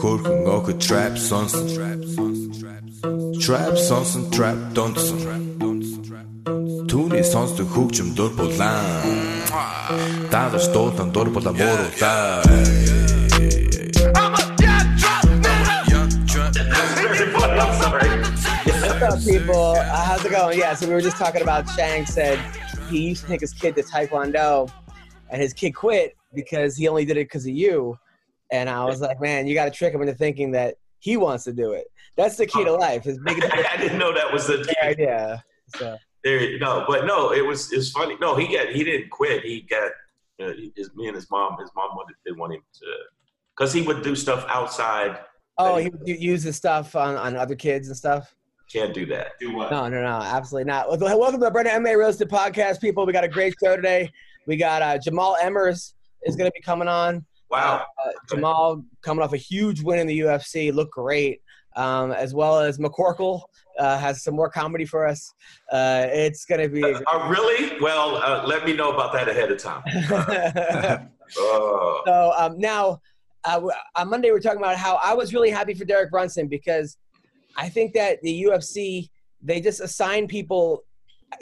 Хөрхөн охид trap сонсон Trap сонсон trap донсон Түүний сонсдог хөгжим дур булаан Дагаж дуулан дур булаа мууруулаа What's up, people? Uh, how's it going? Yeah, so we were just talking about Shang said he used to take his kid to Taekwondo, and his kid quit because he only did it because of you. And I was like, man, you got to trick him into thinking that he wants to do it. That's the key to life. His biggest I didn't know that was the key. idea. So There, you go. But no, it was it's funny. No, he got he didn't quit. He got uh, his, me and his mom. His mom wanted didn't want him to because he would do stuff outside. oh, he would use his stuff on, on other kids and stuff. Can't do that. Do what? No, no, no, absolutely not. Welcome to the Brandon MMA Roasted Podcast, people. We got a great show today. We got uh, Jamal Emmers is going to be coming on. Wow. Uh, Jamal coming off a huge win in the UFC, looked great. Um, as well as McCorkle uh, has some more comedy for us. Uh, it's going to be. Uh, really? Well, uh, let me know about that ahead of time. Oh. so um, now, uh, on Monday, we are talking about how I was really happy for Derek Brunson because I think that the UFC they just assign people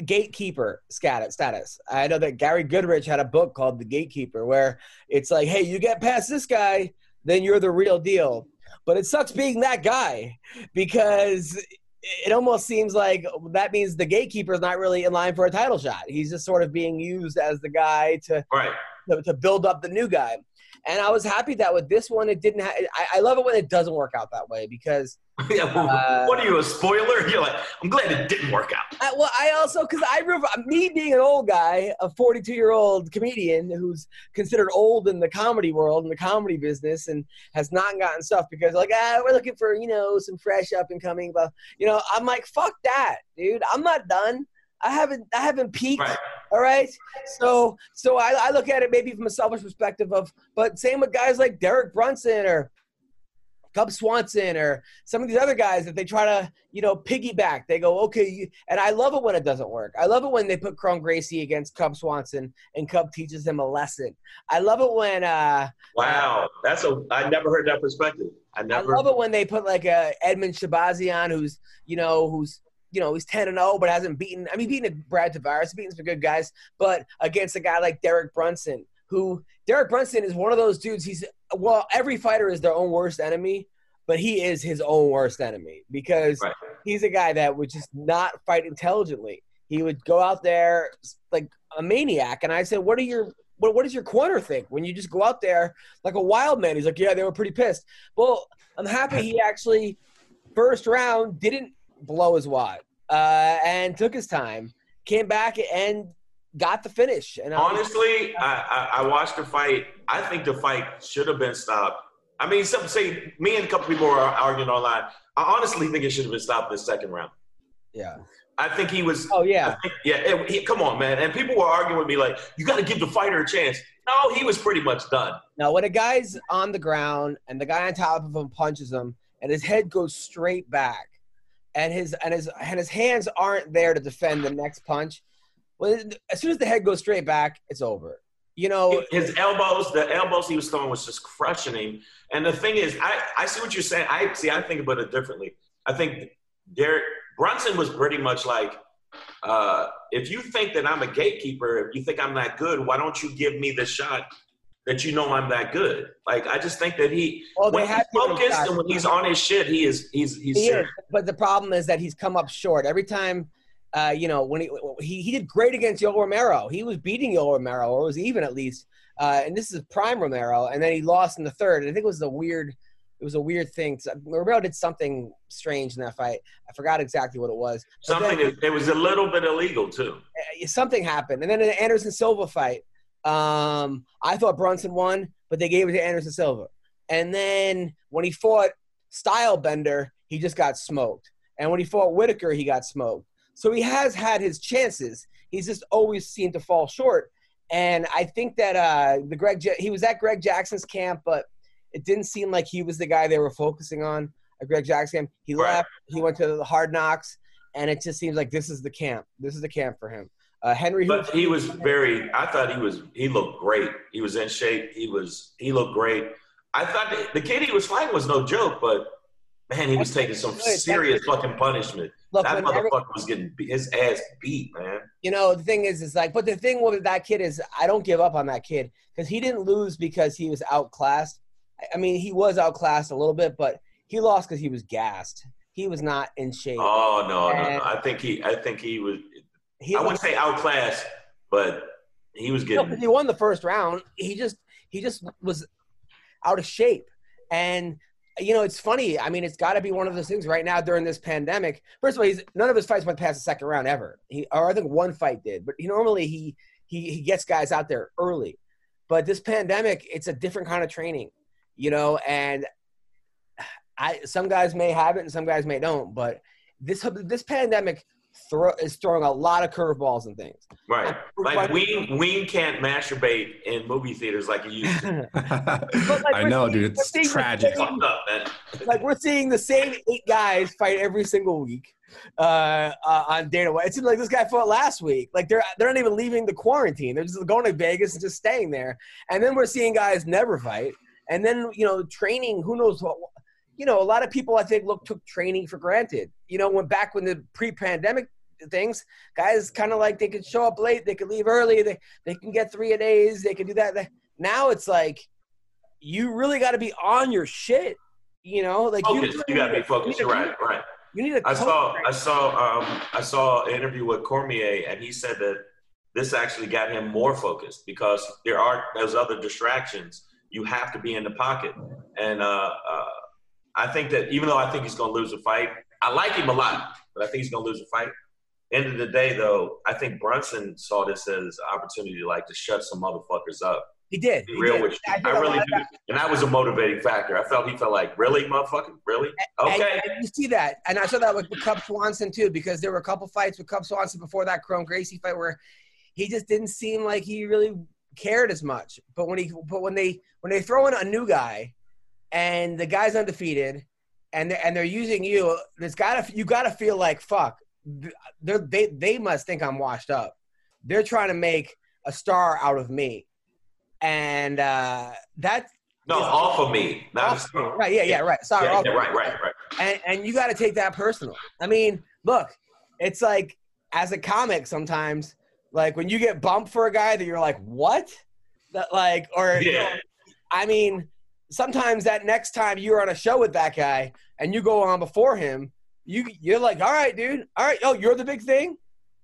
gatekeeper status. I know that Gary Goodridge had a book called The Gatekeeper where it's like, hey, you get past this guy, then you're the real deal. But it sucks being that guy because it almost seems like that means the gatekeeper is not really in line for a title shot. He's just sort of being used as the guy to right. to, to build up the new guy. And I was happy that with this one, it didn't. Ha- I, I love it when it doesn't work out that way because Yeah, well, Uh, what are you, a spoiler? You're like, I'm glad it didn't work out. I, well, I also because I remember me being an old guy, a 42 year old comedian who's considered old in the comedy world in the comedy business, and has not gotten stuff because like ah, we're looking for you know some fresh up and coming, but you know I'm like fuck that, dude. I'm not done. I haven't I haven't peaked. Right. All right. So so I, I look at it maybe from a selfish perspective of, but same with guys like Derek Brunson or Cub Swanson or some of these other guys that they try to, you know, piggyback. They go, okay, you, and I love it when it doesn't work. I love it when they put Kron Gracie against Cub Swanson and Cub teaches him a lesson. I love it when uh Wow. That's a, I never heard that perspective. I never. I love it when they put like a Edmund Shahbazyan who's, you know, who's you know, he's 10 and 0, but hasn't beaten. I mean, beaten Brad Tavares, beaten some good guys, but against a guy like Derek Brunson, who Derek Brunson is one of those dudes. He's well, every fighter is their own worst enemy, but he is his own worst enemy because Right. he's a guy that would just not fight intelligently. He would go out there like a maniac, and I said, "What are your what, what does your corner think when you just go out there like a wild man?" He's like, "Yeah, they were pretty pissed." Well, I'm happy he actually first round didn't blow his wad uh, and took his time, came back and got the finish. And I Honestly, I, I, I watched the fight. I think the fight should have been stopped. I mean, some say me and a couple people were arguing online. I honestly think it should have been stopped in the second round. yeah. I think he was. Oh yeah. think, yeah. It, he, come on, man. And people were arguing with me like, "You got to give the fighter a chance." No, he was pretty much done. Now, when a guy's on the ground and the guy on top of him punches him, and his head goes straight back, and his and his and his hands aren't there to defend the next punch, well, as soon as the head goes straight back, it's over. You know, His elbows, the elbows he was throwing was just crushing him. And the thing is, I, I see what you're saying. I see. I think about it differently. I think Derek Brunson was pretty much like, uh, if you think that I'm a gatekeeper, if you think I'm that good, why don't you give me the shot that you know I'm that good? Like I just think that he Well, when he's focused and when he's on his shit, he is he's he's he is, but the problem is that he's come up short every time. Uh, you know, when he, he he did great against Yoel Romero, he was beating Yoel Romero, or was even at least. Uh, and this is prime Romero, and then he lost in the third. And I think it was a weird, it was a weird thing. Romero did something strange in that fight. I forgot exactly what it was. But Something then- it was a little bit illegal too. uh, something happened. And then in the Anderson Silva fight, um, I thought Brunson won, but they gave it to Anderson Silva. And then when he fought Style Bender, he just got smoked. And when he fought Whitaker, he got smoked. So he has had his chances. He's just always seemed to fall short. And I think that uh, the Greg he was at Greg Jackson's camp, but it didn't seem like he was the guy they were focusing on at Greg Jackson's camp. He Right. left. He went to the Hard Knocks, and it just seems like this is the camp. This is the camp for him. Uh, Henry, But he was very. I thought he was. He looked great. He was in shape. He was. He looked great. I thought the, kid he was fighting was no joke, but man, he was taking some That's serious fucking punishment. look, That motherfucker was getting his ass beat, man. you know the thing is is like but the thing with that kid is i don't give up on that kid because he didn't lose because he was outclassed I- i mean he was outclassed a little bit but he lost because he was gassed he was not in shape Oh no, no, no. I think he. I think he was. He, I wouldn't say outclassed, but he was getting. he won the first round. He just he just was out of shape. And you know it's funny. I mean it's got to be one of those things right now during this pandemic. First of all he's none of his fights went past the second round ever. He or i think one fight did but he normally he he, he gets guys out there early. But this pandemic it's a different kind of training you know and i some guys may have it and some guys may don't but this this pandemic throw, is throwing a lot of curveballs and things Right. Like Ween, Ween can't masturbate in movie theaters like he used to. like, I know, seeing- dude. It's tragic. same- up, man. like we're seeing the same eight guys fight every single week uh, uh, on Dana White. It seems like this guy fought last week. Like they're they're not even leaving the quarantine. They're just going to Vegas and just staying there. And then we're seeing guys never fight. And then you know training. Who knows what? You know, a lot of people I think look took training for granted. You know, when back when the pre-pandemic things, guys kind of like they could show up late, they could leave early, they they can get three a days, they can do that. Now it's like you really got to be on your shit. You know, like you, You gotta be focused. You're right. Right. You need a I saw. I saw. Um, I saw an interview with Cormier, and he said that this actually got him more focused because there are those other distractions. You have to be in the pocket, and uh, uh, I think that even though I think he's going to lose a fight, I like him a lot, but I think he's going to lose a fight. End of the day, though, I think Brunson saw this as an opportunity, like to shut some motherfuckers up. He did. Be real did. with you. I, I really do, and that was a motivating factor. I felt he felt like, really, motherfucker, really, And- okay. And, you see that, and I saw that with, with Cub Swanson too, because there were a couple fights with Cub Swanson before that Kron Gracie fight where he just didn't seem like he really cared as much. But when he, but when they, when they throw in a new guy, and the guy's undefeated, and they're, and they're using you, there's gotta you gotta feel like fuck. They're, they they must think I'm washed up. They're trying to make a star out of me, and uh, that No, off of me, not a star. right, yeah, yeah, right. Sorry, Yeah, yeah, right, right, right. and, and you got to take that personal. I mean, look, it's like as a comic sometimes, like when you get bumped for a guy that you're like, what? That like, or you know, I mean, sometimes that next time you're on a show with that guy and you go on before him, you you're like, all right, dude, all right, oh, you're the big thing.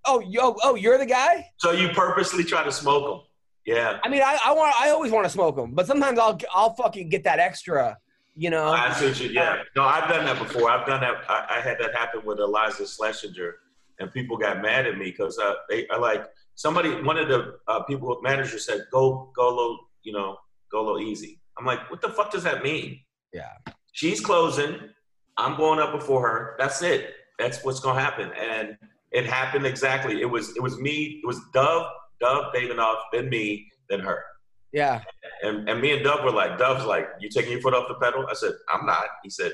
Oh, yo, oh, you're the guy. So you purposely try to smoke him. Yeah. I mean, I, I want, I always want to smoke him, but sometimes I'll, I'll fucking get that extra, you know. I see you, yeah. No, I've done that before. I've done that. I, I had that happen with Iliza Shlesinger, and people got mad at me because uh, they are like somebody. One of the uh, people manager said, "Go, go a little, you know, go a little easy." I'm like, what the fuck does that mean? Yeah. She's closing. I'm going up before her. That's it. That's what's gonna happen. And it happened exactly. It was it was me. It was Dov, Dov Davidoff, then me, then her. Yeah. And, and me and Dov were like, Dov's like, you taking your foot off the pedal? I said, I'm not. He said,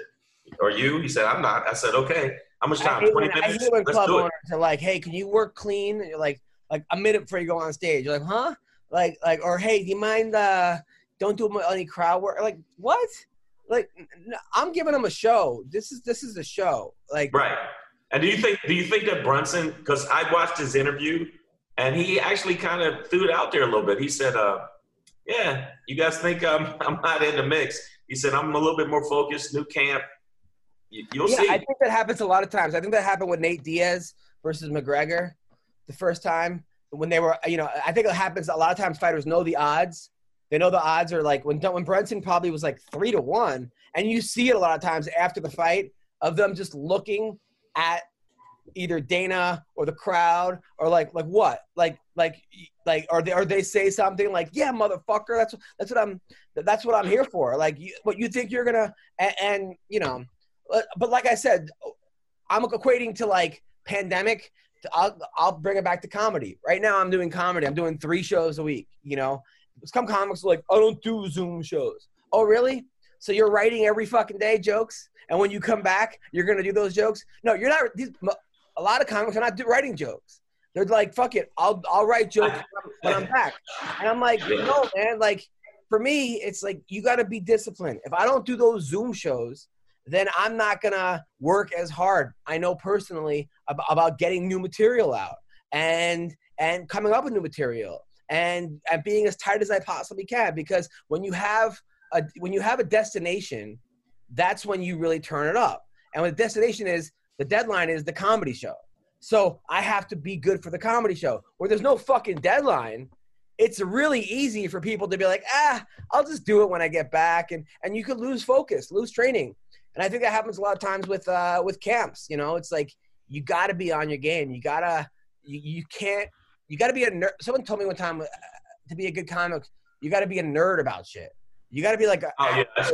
are you? He said, I'm not. I said, okay. How much time? 20 when, I minutes? hate when Let's club do it. owners are like, "Hey, can you work clean?" And you're like, like a minute before you go on stage. You're like, "Huh?" Like, like, or hey, do you mind? uh Don't do any crowd work. Like, what? Like, I'm giving them a show. This is this is a show. Like, Right. And do you think do you think that Brunson? Because I watched his interview, and he actually kind of threw it out there a little bit. He said, uh, "Yeah, you guys think I'm I'm not in the mix?" He said, "I'm a little bit more focused. New camp. You, you'll yeah, see." I think that happens a lot of times. I think that happened with Nate Diaz versus McGregor the first time when they were. You know, I think it happens a lot of times. Fighters know the odds. They know the odds are like when when Brunson probably was like three to one, and you see it a lot of times after the fight of them just looking at either Dana or the crowd or like like what? Like like like or they or they say something like yeah motherfucker that's that's what i'm that's what i'm here for. Like you, what you think you're gonna and, and you know but like i said i'm equating to like pandemic I'll, I'll bring it back to comedy. Right now i'm doing comedy. I'm doing three shows a week you know some comics like i don't do zoom shows oh really so you're writing every fucking day jokes and when you come back you're gonna do those jokes no you're not these, a lot of comics are not do, writing jokes they're like, fuck it, I'll I'll write jokes when I'm back. And I'm like, no, man, like for me, it's like you gotta be disciplined. If I don't do those Zoom shows, then I'm not gonna work as hard. I know personally about, about getting new material out and and coming up with new material and and being as tight as I possibly can. Because when you have a when you have a destination, that's when you really turn it up. And the destination is the deadline is the comedy show. So I have to be good for the comedy show. Where there's no fucking deadline, it's really easy for people to be like, ah, I'll just do it when I get back, and and you could lose focus, lose training, and I think that happens a lot of times with uh, with camps. You know, it's like you got to be on your game. You gotta, you, you can't, you got to be a nerd. Someone told me one time uh, to be a good comic, you got to be a nerd about shit. You got to be like a, oh, yeah.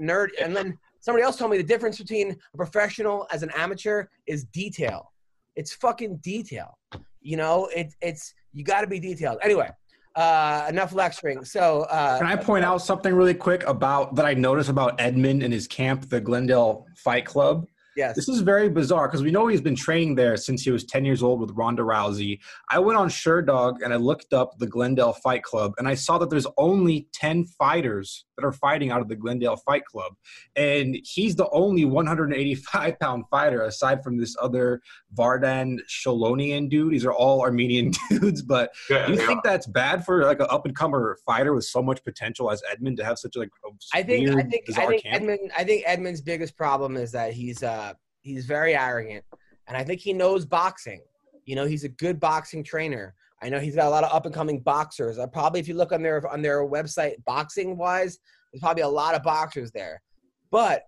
nerd, and then somebody else told me the difference between a professional as an amateur is detail it's fucking detail. You know, it, it's you got to be detailed. Anyway, uh, enough lecturing. So, uh, can I point out something really quick about that I noticed about Edmund and his camp, the Glendale Fight Club? Yes. This is very bizarre because we know he's been training there since he was 10 years old with Ronda Rousey. I went on Sherdog and I looked up the Glendale Fight Club and I saw that there's only 10 fighters that are fighting out of the Glendale Fight Club. And he's the only 185 pound fighter aside from this other Vardan Sholonian dude. These are all Armenian dudes. But yeah, do you think are. that's bad for like an up and comer fighter with so much potential as Edmond to have such like I think weird, I think I think camp? Edmond I think Edmond's biggest problem is that he's uh he's very arrogant and I think he knows boxing. You know, he's a good boxing trainer. I know he's got a lot of up and coming boxers. I probably, if you look on their on their website, boxing wise, there's probably a lot of boxers there. But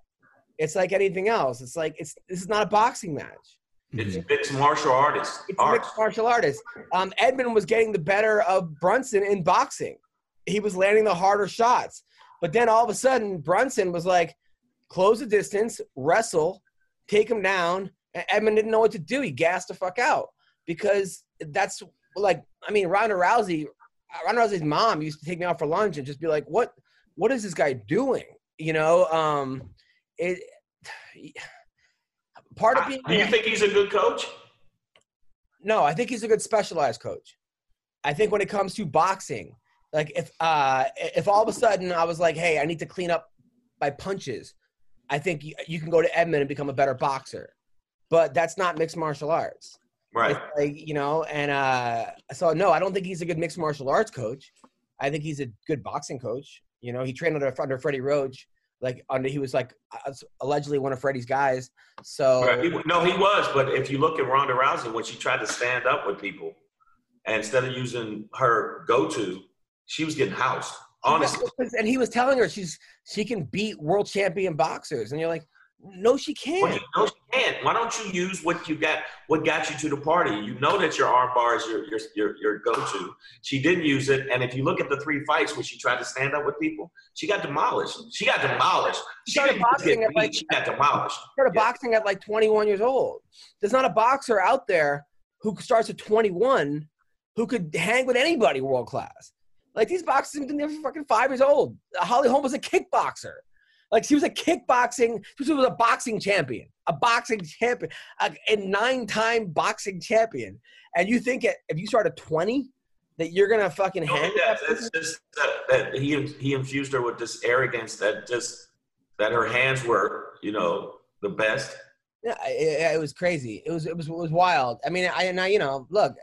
it's like anything else. It's like it's this is not a boxing match. It's mixed martial artists. It's arts. mixed martial artists. Um, Edmond was getting the better of Brunson in boxing. He was landing the harder shots. But then all of a sudden, Brunson was like, close the distance, wrestle, take him down. And Edmond didn't know what to do. He gassed the fuck out because that's like I mean, Ronda Rousey, Ronda Rousey's mom used to take me out for lunch and just be like, "What, what is this guy doing?" You know, um, it. Part of being. Do you think he's a good coach? No, I think he's a good specialized coach. I think when it comes to boxing, like if uh if all of a sudden I was like, "Hey, I need to clean up my punches," I think you, you can go to Edmond and become a better boxer. But that's not mixed martial arts. Right. Like, you know, and uh, so no, I don't think he's a good mixed martial arts coach. I think he's a good boxing coach. You know, he trained under under Freddie Roach. Like under he was like uh, allegedly one of Freddie's guys. So right. he, no, he was. But if you look at Ronda Rousey when she tried to stand up with people, and instead of using her go to, she was getting housed. Honestly, and he was telling her she's she can beat world champion boxers, and you're like, no, she can't. No, she can't. Why don't you use what you got? What got you to the party? You know that your arm bar is your your your, your go to. She didn't use it, and if you look at the three fights where she tried to stand up with people, she got demolished. She got demolished. She, started boxing at like she got demolished. Started yeah. boxing at like 21 years old. There's not a boxer out there who starts at 21 who could hang with anybody world class. Like these boxers have been there for fucking five years old. Holly Holm was a kickboxer. Like she was a kickboxing, she was a boxing champion, a boxing champion, a, a nine-time boxing champion. And you think if you start at 20, that you're gonna fucking no, hang that, That's just that, that he he infused her with this arrogance that just that her hands were, you know, the best. Yeah, it, it was crazy. It was it was it was wild. I mean, I now you know, look,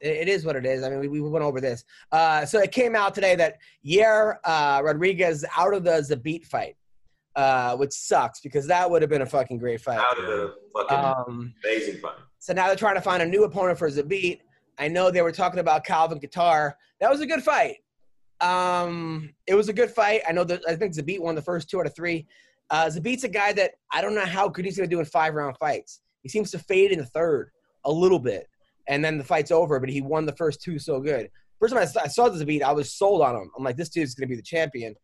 it is what it is. I mean, we, we went over this. Uh, so it came out today that Yair uh, Rodriguez out of the Zabit fight uh, which sucks because that would have been a fucking great fight. That would have been a fucking um, amazing fight. So now they're trying to find a new opponent for Zabit. I know they were talking about Calvin Kattar. That was a good fight. Um, it was a good fight. I know that I think Zabit won the first two out of three. Uh, Zabit's a guy that I don't know how good he's going to do in five round fights. He seems to fade in the third a little bit, and then the fight's over. But he won the first two so good. first time I saw, I saw beat, I was sold on him. I'm like, this dude's gonna be the champion.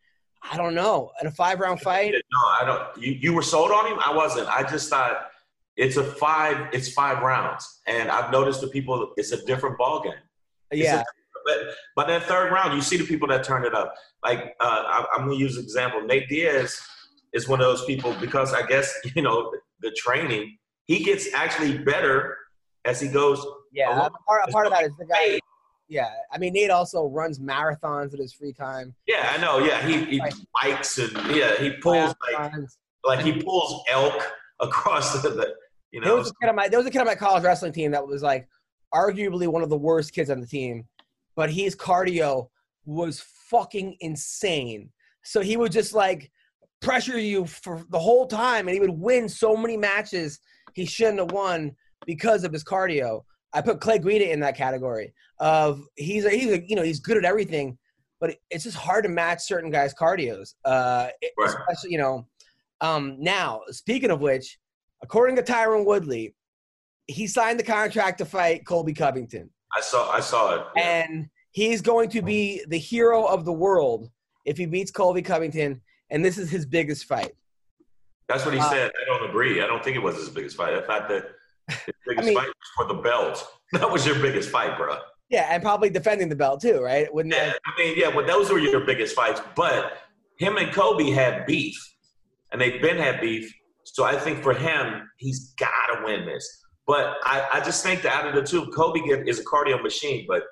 I don't know. In a five round fight, No, I don't. You, you were sold on him. I wasn't. I just thought it's a five. It's five rounds, and I've noticed the people. It's a different ball game. It's yeah, a- but but that third round, you see the people that turn it up. Like uh, I, I'm gonna use an example. Nate Diaz is one of those people because I guess you know the, the training. He gets actually better as he goes. yeah. part, a part of that is the guy. Yeah, I mean Nate also runs marathons in his free time. Yeah, I know. Yeah, he, he bikes and yeah, he pulls like like he pulls elk across the, the you There was a kid on my there was a kid on my college wrestling team that was like arguably one of the worst kids on the team, but his cardio was fucking insane. So he would just like pressure you for the whole time, and he would win so many matches he shouldn't have won because of his cardio. I put Clay Guida in that category of he's a, he's a, you know he's good at everything, but it's just hard to match certain guys' cardios. Uh, Right. especially you know. Um, now speaking of which, according to Tyron Woodley, he signed the contract to fight Colby Covington, I saw I saw it. Yeah. and he's going to be the hero of the world if he beats Colby Covington. And this is his biggest fight. That's what he uh, said. I don't agree. I don't think it was his biggest fight. I thought that his biggest mean- fight was for the belt. That was your biggest fight, bro. Yeah, and probably defending the belt too, right? Wouldn't Yeah, that, I mean, yeah, well, those were your biggest fights. But him and Colby had beef, and they've been had beef. So I think for him, he's got to win this. But I, I just think that out of the two, Colby get- is a cardio machine, but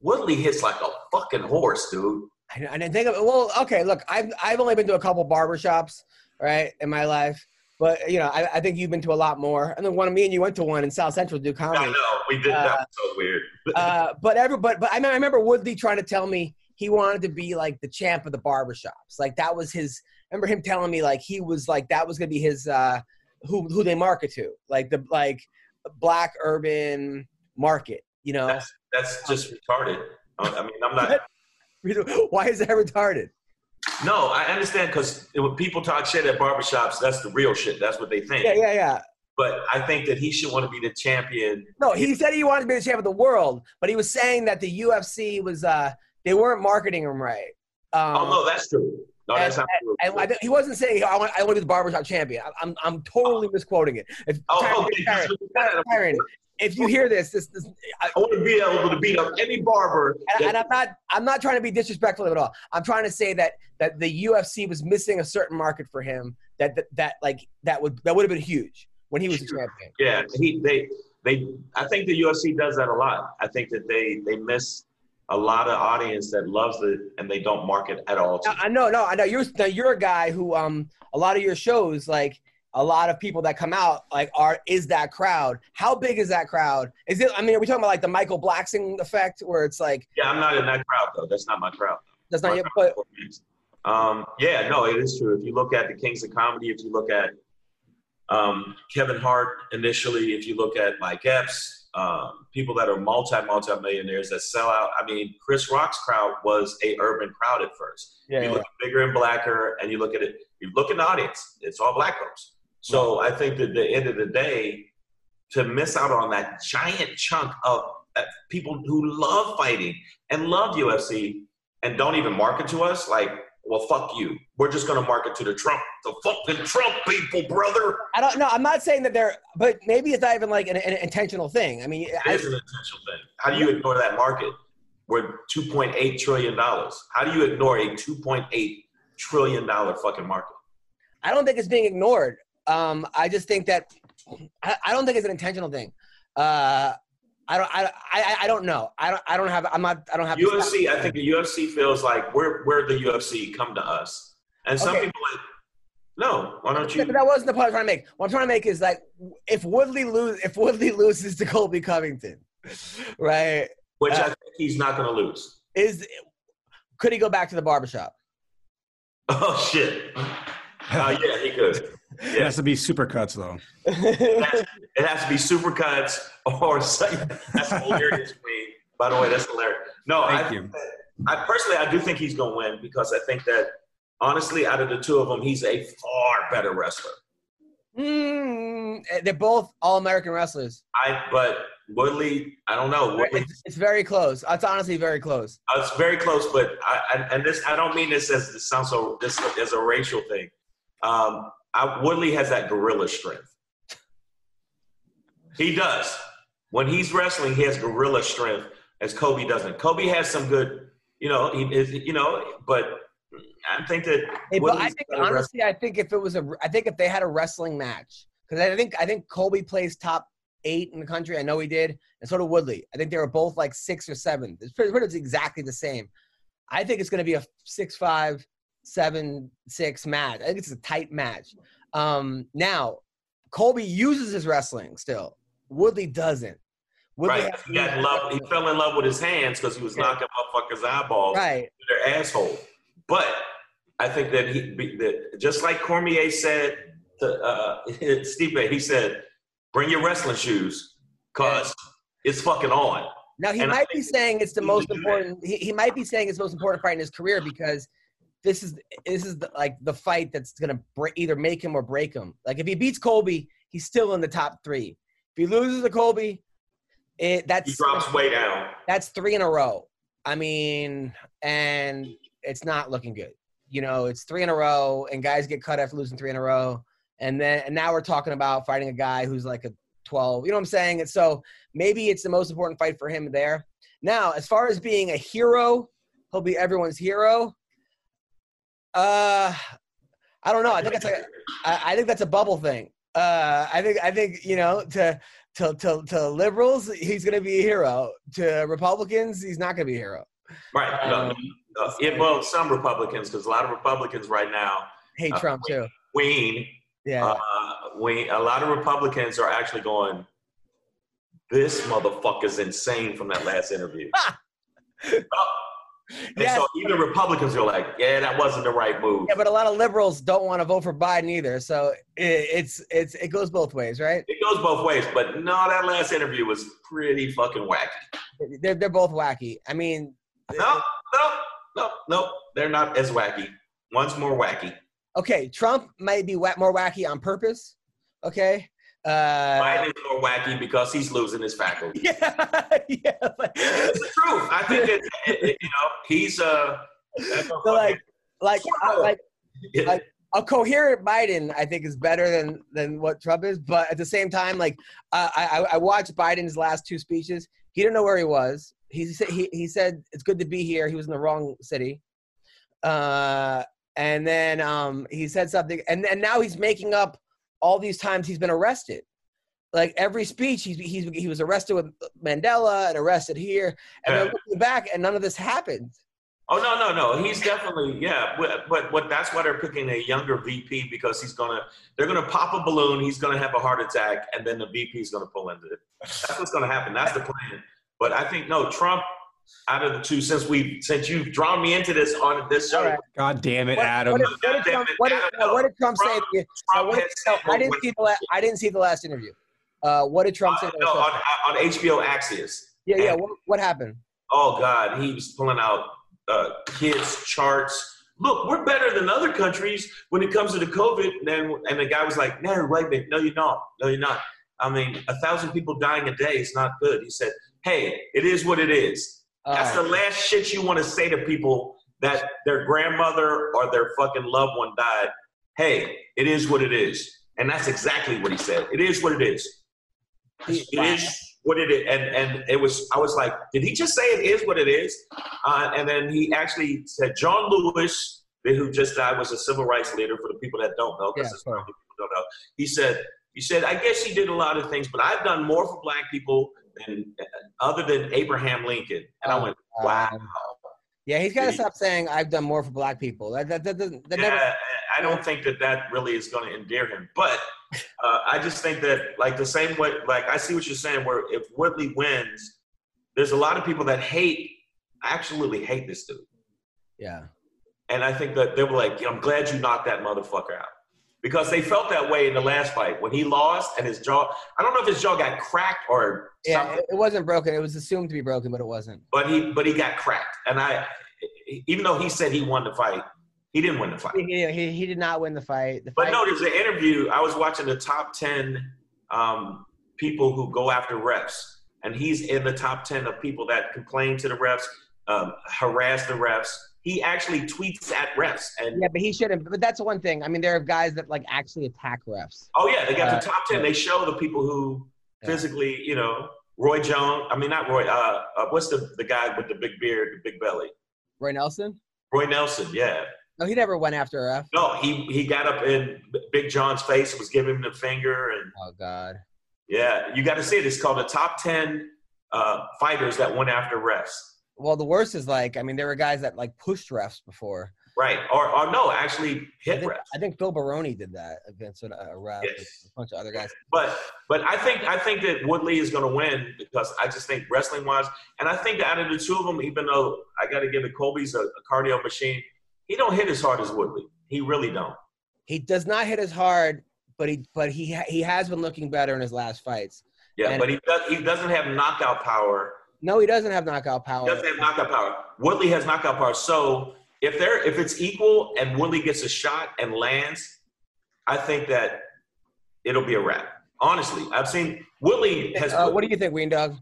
Woodley hits like a fucking horse, dude. I, I didn't think of it. Well, okay, look, I've I've only been to a couple barbershops, right, in my life. But you know, I, I think you've been to a lot more. And then one of me and you went to one in South Central to do I know we did Uh, that. Was so weird. Uh, but every but but I, mean, I remember Woodley trying to tell me he wanted to be like the champ of the barbershops. Like that was his. I remember him telling me like he was like that was gonna be his uh, who who they market to, like the like black urban market. You know, That's that's just retarded. I mean, I'm not. why is that retarded? No, I understand because when people talk shit at barbershops, that's the real shit. That's what they think. Yeah, yeah, yeah. But I think that he should want to be the champion. No, he said he wanted to be the champ of the world, but he was saying that the UFC was uh they weren't marketing him right. Um, oh no, that's true. No, that's not true. And I, he wasn't saying I want, I want to be the barbershop champion. I- I'm, I'm totally misquoting it. If, Oh, Tyron, okay. Tyron, Tyron, if you hear this, this, this I, I want to be able to beat up any barber. and, and I'm not, I'm not trying to be disrespectful at all. I'm trying to say that that the UFC was missing a certain market for him that that, that like that would that would have been huge when he was a champion. yeah, he they they. I think the UFC does that a lot. I think that they they miss a lot of audience that loves it and they don't market at all. I know, no, I know. You're now you're a guy who um a lot of your shows like a lot of people that come out like are is that crowd? How big is that crowd? Is it? I mean, are we talking about like the Michael Blackson effect, where it's like yeah, I'm not in that crowd though. That's not my crowd. that's not My yet, but Um, yeah, no, it is true. If you look at the Kings of Comedy, if you look at um, Kevin Hart initially, if you look at Mike Epps, um, people that are multi multi millionaires that sell out. I mean, Chris Rock's crowd was a urban crowd at first. yeah, you yeah. look at bigger and blacker, and you look at it. You look at the audience; it's all black folks. So I think that at the end of the day, to miss out on that giant chunk of uh, people who love fighting and love UFC and don't even market to us, like, well, fuck you. We're just gonna market to the Trump, the fucking Trump people, brother. I don't know. I'm not saying that they're, but maybe it's not even like an, an intentional thing. I mean, It I, is an intentional thing. How do you ignore that market? We're 2.8 trillion dollars. How do you ignore a 2.8 trillion dollar fucking market? I don't think it's being ignored. Um, I just think that I, I don't think it's an intentional thing. Uh, I don't. I, I. I don't know. I don't. I don't have. I'm not. I don't have. UFC, I think the UFC feels like we're we're the UFC. Come to us. And some Okay. people like, no. Why don't you? but that wasn't the point I'm trying to make. What I'm trying to make is like, if Woodley lose, if Woodley loses to Colby Covington, right? Which uh, I think he's not going to lose. Is could he go back to the barbershop? Oh shit. Uh, yeah, he could. It has to be supercuts though. It has to be supercuts or something. That's hilarious to me. By the way, that's hilarious. No, Thank I, you. I personally I do think he's going to win because I think that honestly, out of the two of them, he's a far better wrestler. Mm, they're both all American wrestlers. I but Woodley, I don't know. Woodley, It's, it's very close. It's honestly very close. uh, it's very close, but I, I and this I don't mean this as this sounds so this as a racial thing. Um, I, Woodley has that gorilla strength. He does. When he's wrestling, he has gorilla strength, as Colby doesn't. Colby has some good, you know, he is, you know, but I think that. Hey, but I think honestly, I think if it was a, I think if they had a wrestling match, because I think I think Colby plays top eight in the country. I know he did, and so did Woodley. I think they were both like six or seven. It's pretty, pretty much exactly the same. I think it's going to be a six five, seven six match. I think it's a tight match. Um, now, Colby uses his wrestling still. Woodley doesn't. Woodley Right. He, got love, he fell in love with his hands because he was Yeah. knocking motherfuckers' eyeballs Right. their asshole. But I think that he, that just like Cormier said to uh, Stipe, he said, "Bring your wrestling shoes, cause it's fucking on." Now he And might be saying it's the most important. He, he might be saying it's the most important fight in his career because this is this is the, like the fight that's gonna break, either make him or break him. Like if he beats Colby, he's still in the top three. If he loses to Colby, it that's He drops way down. that's three in a row. I mean, and it's not looking good. You know, it's three in a row, and guys get cut after losing three in a row. And then and now we're talking about fighting a guy who's like a 12. You know what I'm saying? And so maybe it's the most important fight for him there. Now, as far as being a hero, he'll be everyone's hero. Uh I don't know. I think it's like I, I think that's a bubble thing. Uh I think I think, you know, to to to, to liberals, he's gonna be a hero. To Republicans, he's not gonna be a hero. Right. No, Um, no, yeah, well, some Republicans, because a lot of Republicans right now, Hate Uh, Trump too. Ween, Yeah. uh, we a lot of Republicans are actually going. This motherfucker's insane from that last interview. and Yes. so even Republicans are like, yeah, that wasn't the right move. yeah, but a lot of liberals don't want to vote for Biden either. So it, it's it's it goes both ways, right? It goes both ways, but no, that last interview was pretty fucking wacky. They're they're both wacky. I mean, No, no, no, no, they're not as wacky. One's more wacky. okay, Trump might be more wacky on purpose. Okay. Uh, Biden is more wacky because he's losing his faculty. yeah, yeah. Like, It's the truth. I think that you know he's uh. a so like, like, I- like like- a coherent Biden, I think, is better than than what Trump is. But at the same time, like, uh, I I I watched Biden's last two speeches. He didn't know where he was. He said he he said it's good to be here. He was in the wrong city. Uh, and then um, he said something, and and now he's making up all these times he's been arrested. Like every speech, he's, he's he was arrested with Mandela and arrested here, and Yeah. then looking back, and none of this happened. Oh no, no, no. He's definitely yeah. But but, but that's why they're picking a younger VP because he's gonna they're gonna pop a balloon. He's gonna have a heart attack, and then the VP is gonna pull into it. That's what's gonna happen. That's the plan. But I think no, Trump. Out of the two, since we since you've drawn me into this on this show, All right. God damn it, What, Adam. what did, what did Trump, what did, no, what did Trump say? to you? No, Trump did- no, I didn't see the la- I didn't see the last interview. Uh, what did Trump say? no, on, on HBO Axios. yeah, yeah. and- What, what happened? Oh God, he was pulling out uh, kids charts. Look, we're better than other countries when it comes to the COVID. And then, and the guy was like, "No, wait a minute, no, you're not. No, you're not. I mean, a thousand people dying a day is not good." He said, "Hey, it is what it is. All That's right. the last shit you want to say to people that their grandmother or their fucking loved one died. Hey, it is what it is." And that's exactly what he said. It is what it is. It is what it is, and and it was. I was like, did he just say it is what it is? Uh, and then he actually said, John Lewis, who just died, was a civil rights leader. For the people that don't know, because Yeah, probably people don't know. He said, he said, I guess he did a lot of things, but I've done more for black people than other than Abraham Lincoln. And I went, wow. Um, yeah, he's got to stop saying I've done more for black people. That that that, that yeah, never. I don't think that that really is going to endear him. But uh, I just think that, like the same way, like I see what you're saying. Where if Woodley wins, there's a lot of people that hate, absolutely hate this dude, Yeah. and I think that they were like, "I'm glad you knocked that motherfucker out," because they felt that way in the last fight when he lost and his jaw. I don't know if his jaw got cracked or Yeah, something, it, wasn't broken. It was assumed to be broken, but it wasn't. but he but he got cracked, and I, even though he said he won the fight, he didn't win the fight. He, he, he did not win the fight. The But fight no, there's an interview. I was watching the top ten um, people who go after refs, and he's in the top ten of people that complain to the refs, um, harass the refs. He actually tweets at refs, and Yeah, but he shouldn't. But that's one thing. I mean, there are guys that like actually attack refs. oh yeah, they got Uh, the top ten. They show the people who Yeah. physically, you know, Roy Jones. I mean, not Roy. Uh, uh, what's the the guy with the big beard, the big belly? Roy Nelson? Roy Nelson. Yeah. No, he never went after a ref. No, he he got up in Big John's face and was giving him the finger, and Oh God. yeah, you got to see it. It's called the top ten uh, fighters that went after refs. Well, the worst is like, I mean, there were guys that like pushed refs before. Right. Or, or no, actually I hit think, refs. I think Phil Baroni did that against a, a ref. Yes. A bunch of other guys. But but I think I think that Woodley is going to win because I just think wrestling wise, and I think out of the two of them, even though I got to give it Colby's a, a cardio machine, he don't hit as hard as Woodley. He really don't. He does not hit as hard, but he but he ha- he has been looking better in his last fights. Yeah, And- but he does he doesn't have knockout power. No, he doesn't have knockout He power. doesn't have knockout power. Woodley has knockout power. So if they're if it's equal and Woodley gets a shot and lands, I think that it'll be a wrap. Honestly, I've seen Woodley has. Uh, what do you think, Ween Dog?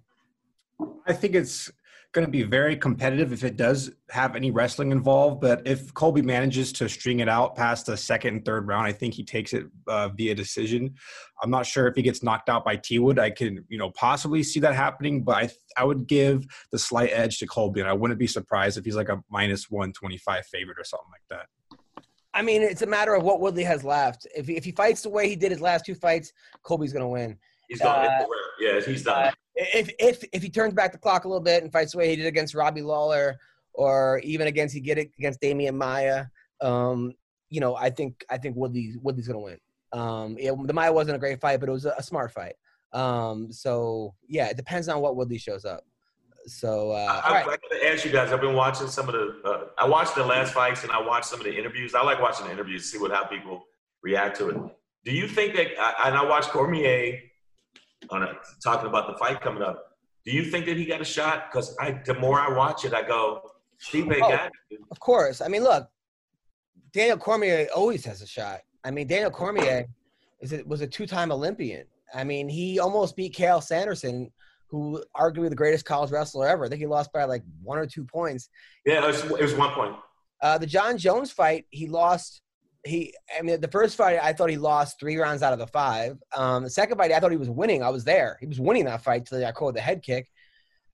I think it's going to be very competitive if it does have any wrestling involved. But if Colby manages to string it out past the second and third round, I think he takes it uh, via decision. I'm not sure if he gets knocked out by T Wood. I can, you know, possibly see that happening, but I, I would give the slight edge to Colby, and I wouldn't be surprised if he's like a minus 125 favorite or something like that. I mean, it's a matter of what Woodley has left. If if he fights the way he did his last two fights, Colby's going to win. He's hit uh. Yeah, he's done. Uh, if if if he turns back the clock a little bit and fights the way he did against Robbie Lawler, or even against he get it against Demian Maia, um, you know, I think I think Woodley Woodley's gonna win. Um, yeah, the Maia wasn't a great fight, but it was a, a smart fight. Um, so yeah, it depends on what Woodley shows up. So uh, I, I, right, I gotta ask you guys. I've been watching some of the. Uh, I watched the last fights and I watched some of the interviews. I like watching the interviews, to see what how people react to it. Do you think that? And I watched Cormier on a, talking about the fight coming up. Do you think that he got a shot? Because I, the more I watch it, I go, Steve Oh. got it. of course. I mean, look, Daniel Cormier always has a shot. I mean, Daniel Cormier is it was a two-time Olympian. I mean, he almost beat Cael Sanderson, who arguably the greatest college wrestler ever. I think he lost by like one or two points. Yeah, it was, it was one point. Uh, the Jon Jones fight, he lost. He, I mean, the first fight, I thought he lost three rounds out of the five. Um, the second fight, I thought he was winning. I was there. He was winning that fight till I called the head kick.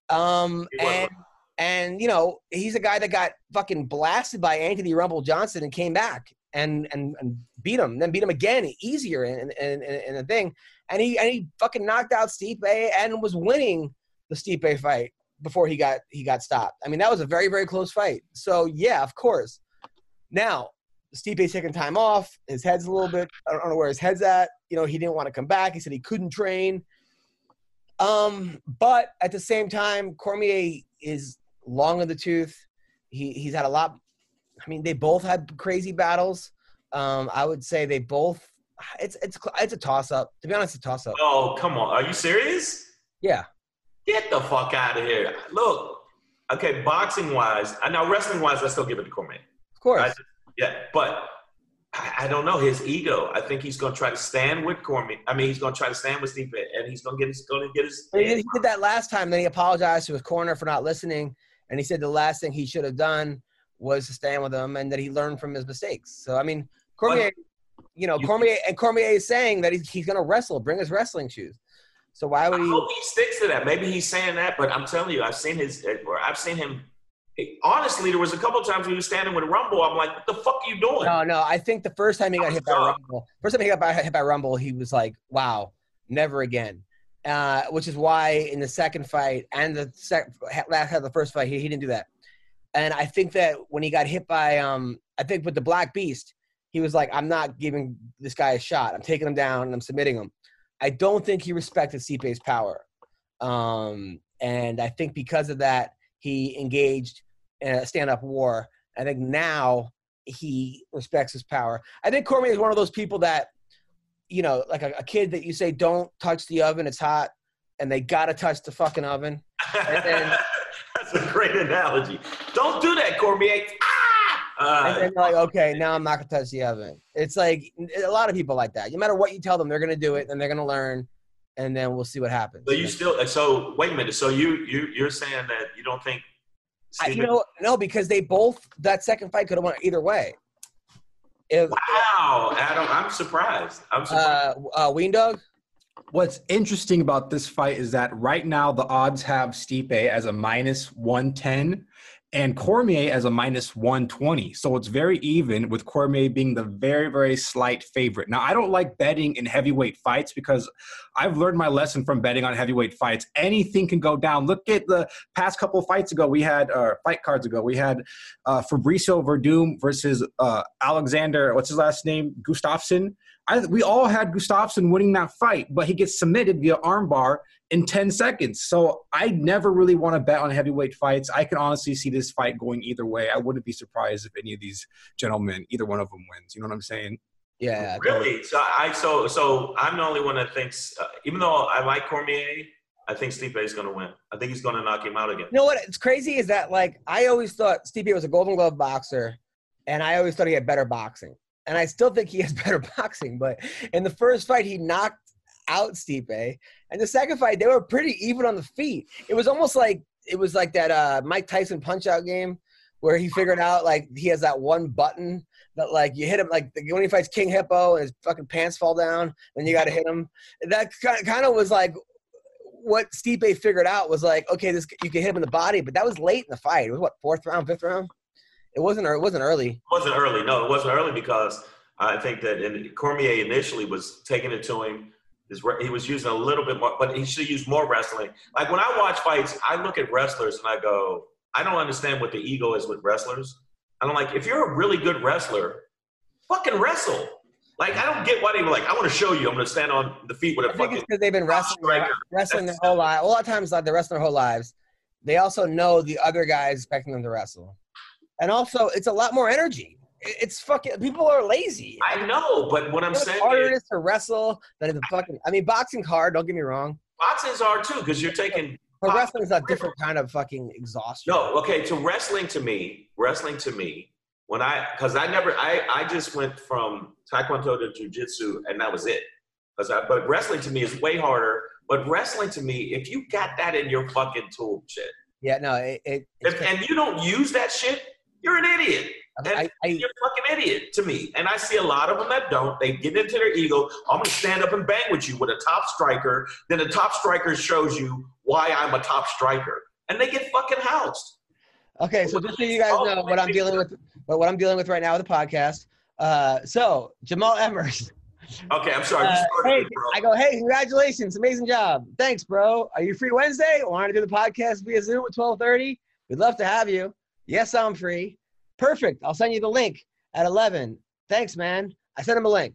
Um, and and you know, he's a guy that got fucking blasted by Anthony Rumble Johnson and came back and and, and beat him, then beat him again, easier in in, in, in the thing. And he and he fucking knocked out Stipe and was winning the Stipe fight before he got he got stopped. I mean, that was a very very close fight. So yeah, of course. Now Stipe's taking time off. His head's a little bit. I don't know where his head's at. You know, he didn't want to come back. He said he couldn't train. Um, but at the same time, Cormier is long in the tooth. He he's had a lot. I mean, they both had crazy battles. Um, I would say they both. It's it's it's a toss up. To be honest, it's a toss up. Oh, come on. Are you serious? Yeah. Get the fuck out of here. Look, okay, boxing wise, I know wrestling wise, I still give it to Cormier. Of course. I- Yeah, but I, I don't know his ego. I think he's going to try to stand with Cormier. I mean, he's going to try to stand with Stipe, and he's going to get his going to get his. He did, he did that last time. Then he apologized to his corner for not listening, and he said the last thing he should have done was to stand with him, and that he learned from his mistakes. So I mean, Cormier, you know, You- Cormier and Cormier is saying that he's, he's going to wrestle, bring his wrestling shoes. So why would he? hope he sticks to that. Maybe he's saying that, but I'm telling you, I've seen his. Or I've seen him. Honestly, there was a couple of times when he was standing with Rumble. I'm like, what the fuck are you doing? No, no. I think the first time he got hit by. Rumble, first time he got by, hit by Rumble, he was like, "Wow, never again." Uh, which is why in the second fight and the sec- last half of the first fight, he, he didn't do that. And I think that when he got hit by, um, I think with the Black Beast, he was like, "I'm not giving this guy a shot. I'm taking him down and I'm submitting him." I don't think he respected Stipe's power, um, and I think because of that, he engaged in a stand-up war. I think now he respects his power. I think Cormier is one of those people that, you know, like a, a kid that you say, don't touch the oven, it's hot, and they got to touch the fucking oven. And then- That's a great analogy. Don't do that, Cormier. And Ah! then they're like, okay, now I'm not to touch the oven. It's like a lot of people like that. No matter what you tell them, they're to do it and they're to learn. And then we'll see what happens. But you still so wait a minute. So you you you're saying that you don't think I, Steven, you know, no, because they both that second fight could have went either way. If Wow, Adam, I'm surprised. I'm surprised. uh, uh, Ween Dog, What's interesting about this fight is that right now the odds have Stipe as a minus 110 and Cormier as a minus 120. So it's very even with Cormier being the very, very slight favorite. Now, I don't like betting in heavyweight fights because I've learned my lesson from betting on heavyweight fights. Anything can go down. Look at the past couple of fights ago. We had, uh, fight cards ago, we had uh, Fabricio Werdum versus uh, Alexander, what's his last name? Gustafsson. I, we all had Gustafsson winning that fight, but he gets submitted via armbar in 10 seconds. So I never really want to bet on heavyweight fights. I can honestly see this fight going either way. I wouldn't be surprised if any of these gentlemen, either one of them wins. You know what I'm saying? yeah, really? So I so so I'm the only one that thinks. Uh, even though I like Cormier, I think Stipe is going to win. I think he's going to knock him out again. You know what? It's crazy is that like I always thought Stipe was a Golden Glove boxer, and I always thought he had better boxing, and I still think he has better boxing. But in the first fight, he knocked out Stipe, and the second fight they were pretty even on the feet. It was almost like it was like that uh, Mike Tyson punch out game where he figured out like he has that one button that like you hit him like when he fights King Hippo and his fucking pants fall down, then you got to hit him. That kind of was like what Stipe figured out was like, okay, this you can hit him in the body, but that was late in the fight. It was what fourth round, fifth round. It wasn't. It wasn't early. It wasn't early. No, it wasn't early because I think that Cormier initially was taking it to him. His, he was using a little bit more, but he should use more wrestling. Like when I watch fights, I look at wrestlers and I go, I don't understand what the ego is with wrestlers. And I'm like, if you're a really good wrestler, fucking wrestle. Like I don't get why they were like, I want to show you. I'm going to stand on the feet with a I fucking. because they've been wrestling, striker. wrestling their whole life. A lot of times, like they're wrestling their whole lives. They also know the other guys expecting them to wrestle, and also it's a lot more energy. It- It's fucking people are lazy. I know, but what I'm know saying harder is, to wrestle than to fucking. I mean, boxing's hard. Don't get me wrong, boxing's hard too because you're taking but wrestling's a different kind of fucking exhaustion. No, okay. To wrestling to me, wrestling to me, when I, because I never, I, I just went from taekwondo to jujitsu, and that was it. Because I, but wrestling to me is way harder. But wrestling to me, if you got that in your fucking tool shit, Yeah, no, it. it if, and you don't use that shit, you're an idiot. I, I, You're a fucking idiot to me. And I see a lot of them that don't. They get into their ego. I'm going to stand up and bang with you with a top striker. Then the top striker shows you why I'm a top striker. And they get fucking housed. Okay, so just so you guys know what I'm dealing with, what what I'm dealing with right now with the podcast. Uh, so Jamal Emmers, Okay, I'm sorry. Uh, hey, it, bro. I go, hey, congratulations, amazing job, thanks, bro. Are you free Wednesday? Want to do the podcast via Zoom at 12:30? We'd love to have you. Yes, I'm free. Perfect. I'll send you the link at 11. Thanks, man. I sent him a link.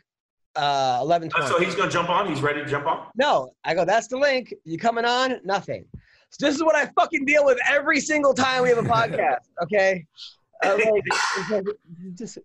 Uh, 11:20. Uh, so he's gonna jump on. He's ready to jump on. No, I go, that's the link. You coming on? Nothing. So this is what I fucking deal with every single time we have a podcast. Okay. Uh, like, just,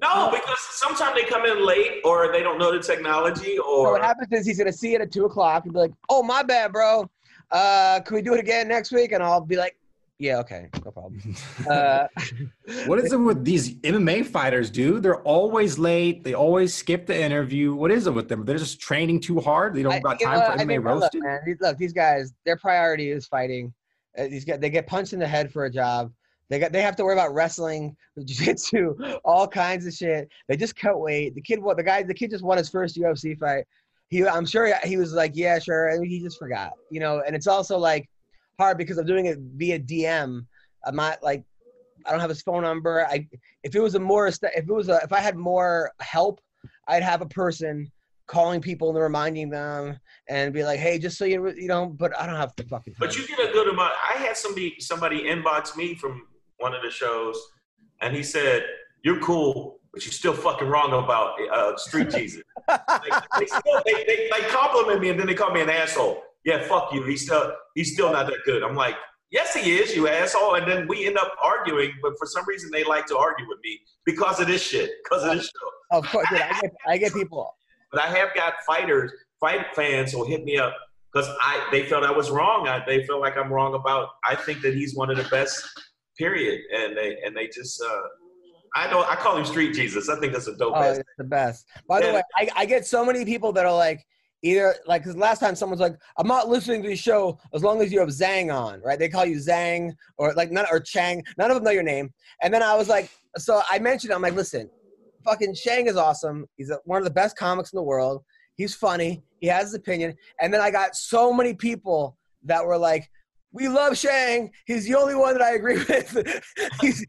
No, because sometimes they come in late, or they don't know the technology, or. so what happens is he's gonna see it at two o'clock and be like, "Oh, my bad, bro. Uh, can we do it again next week?" And I'll be like, "Yeah, okay, no problem." Uh, What is it with these MMA fighters, dude? They're always late. They always skip the interview. What is it with them? They're just training too hard. They don't I- got you know time for I MMA look, roasting. man, these- look, these guys, their priority is fighting. Uh, these guys, they get punched in the head for a job. They got, they have to worry about wrestling, jiu-jitsu, all kinds of shit. They just cut weight. The kid, what the guy, the kid just won his first UFC fight. He, I'm sure he was like, yeah, sure, and he just forgot, you know. And it's also like hard because I'm doing it via DM. I'm not like, I don't have his phone number. I, if it was a more, if it was a, if I had more help, I'd have a person calling people and reminding them and be like, hey, just so you you know, but I don't have the fucking time. But you get a good amount. I had somebody somebody inbox me from one of the shows, and he said, "You're cool, but you're still fucking wrong about uh, Street Jesus." like, they, still, they, they like compliment me, and then they call me an asshole. Yeah, fuck you. He's still he's still not that good. I'm like, yes, he is, you asshole. And then we end up arguing, but for some reason they like to argue with me because of this shit, because of this show. of course, dude, I get I get people. But I have got fighters, fight fans who hit me up because I they felt I was wrong. I, they feel like I'm wrong about. I think that he's one of the best. Period. And they and they just. Uh, I know I call him Street Jesus. I think that's a dope Oh, it's the best. By the way, I, I get so many people that are like, either like because last time someone's like, I'm not listening to the show as long as you have Zhang on, right? They call you Zhang or like none or Chang. None of them know your name. And then I was like, so I mentioned, I'm like, listen, fucking Shang is awesome. He's one of the best comics in the world. He's funny. He has his opinion. And then I got so many people that were like, we love Shang. He's the only one that I agree with. he's,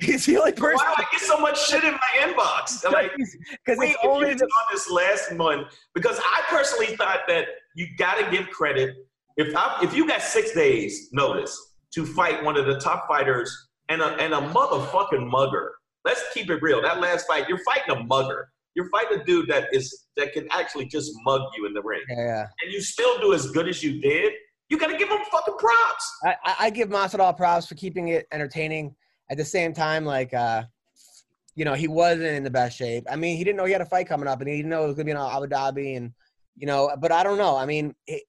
he's the only person. Why do I get so much shit in my inbox? Like, Because it's only on this last month. because I personally thought that you got to give credit if I, if you got six days notice to fight one of the top fighters and a and a motherfucking mugger. Let's keep it real. That last fight, you're fighting a mugger. You're fighting a dude that is that can actually just mug you in the ring, yeah. and you still do as good as you did. You got to give him fucking props. I, I- give Masvidal props for keeping it entertaining. At the same time, like, uh, you know, he wasn't in the best shape. I mean, he didn't know he had a fight coming up, and he didn't know it was gonna be in Abu Dhabi, and you know. But I don't know. I mean, it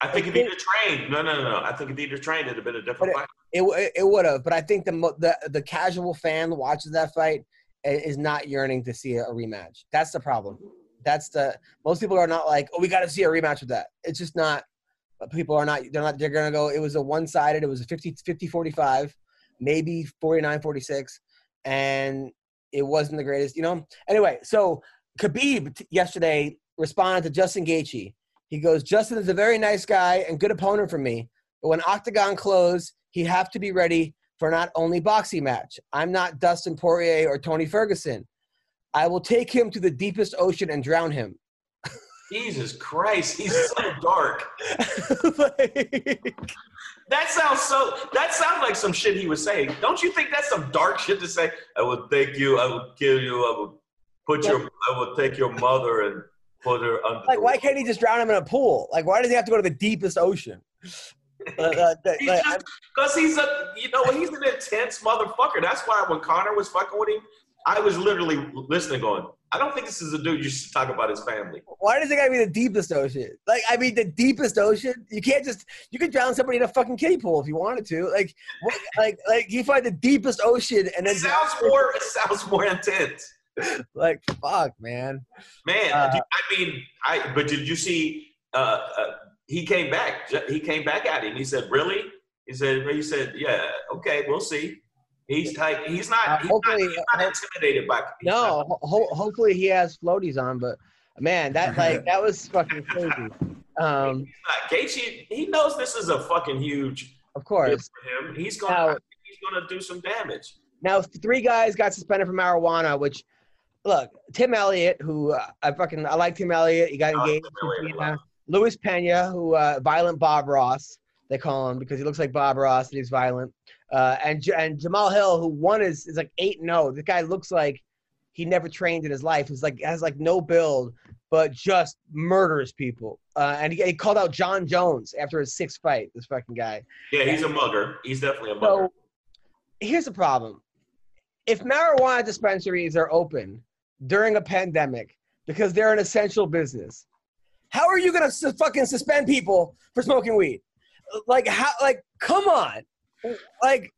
I think if he'd have trained, no, no, no, no. I think if he'd have trained, it'd have been a different fight. it, it, it would have. But I think the, the the casual fan that watches that fight is not yearning to see a, a rematch. That's the problem. That's the most people are not like, oh, we got to see a rematch with that. It's just not. People are not. They're not. They're gonna go. It was a one sided. It was a 50, 50 45, maybe 49 46, and it wasn't the greatest. You know. Anyway, so Khabib t- yesterday responded to Justin Gaethje. He goes, Justin is a very nice guy and good opponent for me. But when Octagon closed, he'd have to be ready for not only boxing match. I'm not Dustin Poirier or Tony Ferguson. I will take him to the deepest ocean and drown him. Jesus Christ, he's so dark. Like, That sounds so. That sounds like some shit he was saying. Don't you think that's some dark shit to say? I will take you. I will kill you. I will put your. I will take your mother and put her under. like, why can't he just drown him in a pool? Like, why does he have to go to the deepest ocean? Uh, uh, He's like, because he's a. You know, he's an intense motherfucker. That's why when Conor was fucking with him, I was literally listening, going, I don't think this is a dude you should talk about his family. why does it gotta be the deepest ocean? Like, I mean, the deepest ocean. You can't just. You could drown somebody in a fucking kiddie pool if you wanted to. Like, what, like, like you find the deepest ocean and then It sounds more. It sounds more intense. like, fuck, man. Man, Uh, dude, I mean, I. But did you see? Uh, uh, he came back. He came back at him. He said, "Really?" He said, "He said, yeah, okay, we'll see." He's like, he's not. Uh, he's, hopefully- not he's not intimidated by. No, ho- ho- hopefully he has floaties on, but man, that like that was fucking crazy. Um. Gaethje, he knows this is a fucking huge of course. for him. He's gonna. Now- he's gonna do some damage. Now three guys got suspended for marijuana, which look, Tim Elliott, who uh, I fucking I like Tim Elliott. He got like engaged. Elliott Luis Pena, who uh, violent Bob Ross, they call him because he looks like Bob Ross and he's violent. Uh, and and Jamal Hill, who one is is like eight and zero. This guy looks like he never trained in his life. He's like has like no build, but just murders people. Uh, and he, he called out Jon Jones after his sixth fight. This fucking guy. Yeah, he's a mugger. He's definitely a mugger. So here's the problem. If marijuana dispensaries are open during a pandemic because they're an essential business, how are you gonna su- fucking suspend people for smoking weed? Like how? Like come on, like.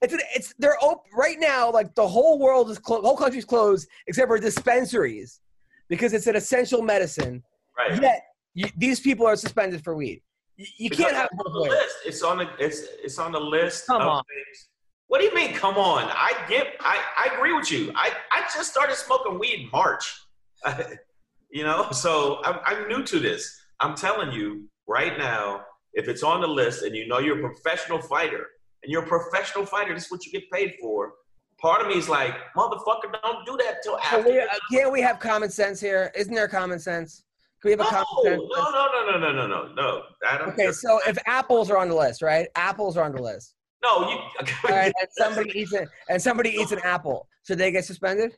It's it's they're open right now. Like the whole world is closed, whole country's closed except for dispensaries because it's an essential medicine. right. Yet you, these people are suspended for weed. You, you can't have it's on the list. It's on the it's it's on the list. Come of on. Things. What do you mean? Come on! I get. I I agree with you. I I just started smoking weed in March. you know, so I'm I'm new to this. I'm telling you right now, if it's on the list and you know you're a professional fighter and you're a professional fighter, this is what you get paid for. Part of me is like, motherfucker, don't do that till Can after. we, uh, can't we have common sense here? Isn't there common sense? Can we have a no, common no, sense? no, no, no, no, no, no, no. Don't. Okay, so if apples are on the list, right? Apples are on the list. no, you. All right, and somebody eats it, and somebody eats an apple, should they get suspended?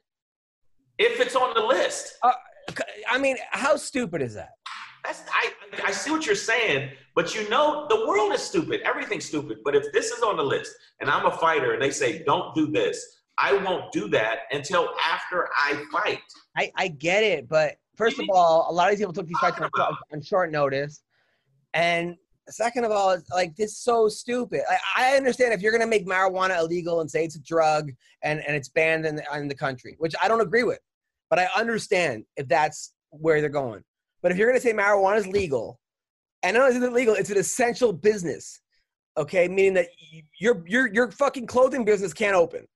if it's on the list. I mean, how stupid is that? That's I I see what you're saying, but you know the world is stupid. Everything's stupid. But if this is on the list and I'm a fighter and they say don't do this, I won't do that until after I fight. I, I get it, but first of all, a lot of these people took these fights on, on short notice, and second of all, like this is so stupid. I, I understand if you're gonna make marijuana illegal and say it's a drug and, and it's banned in the, in the country, which I don't agree with, but I understand if that's where they're going. But if you're going to say marijuana is legal, and not only is it legal, it's an essential business. Okay, meaning that your your your fucking clothing business can't open,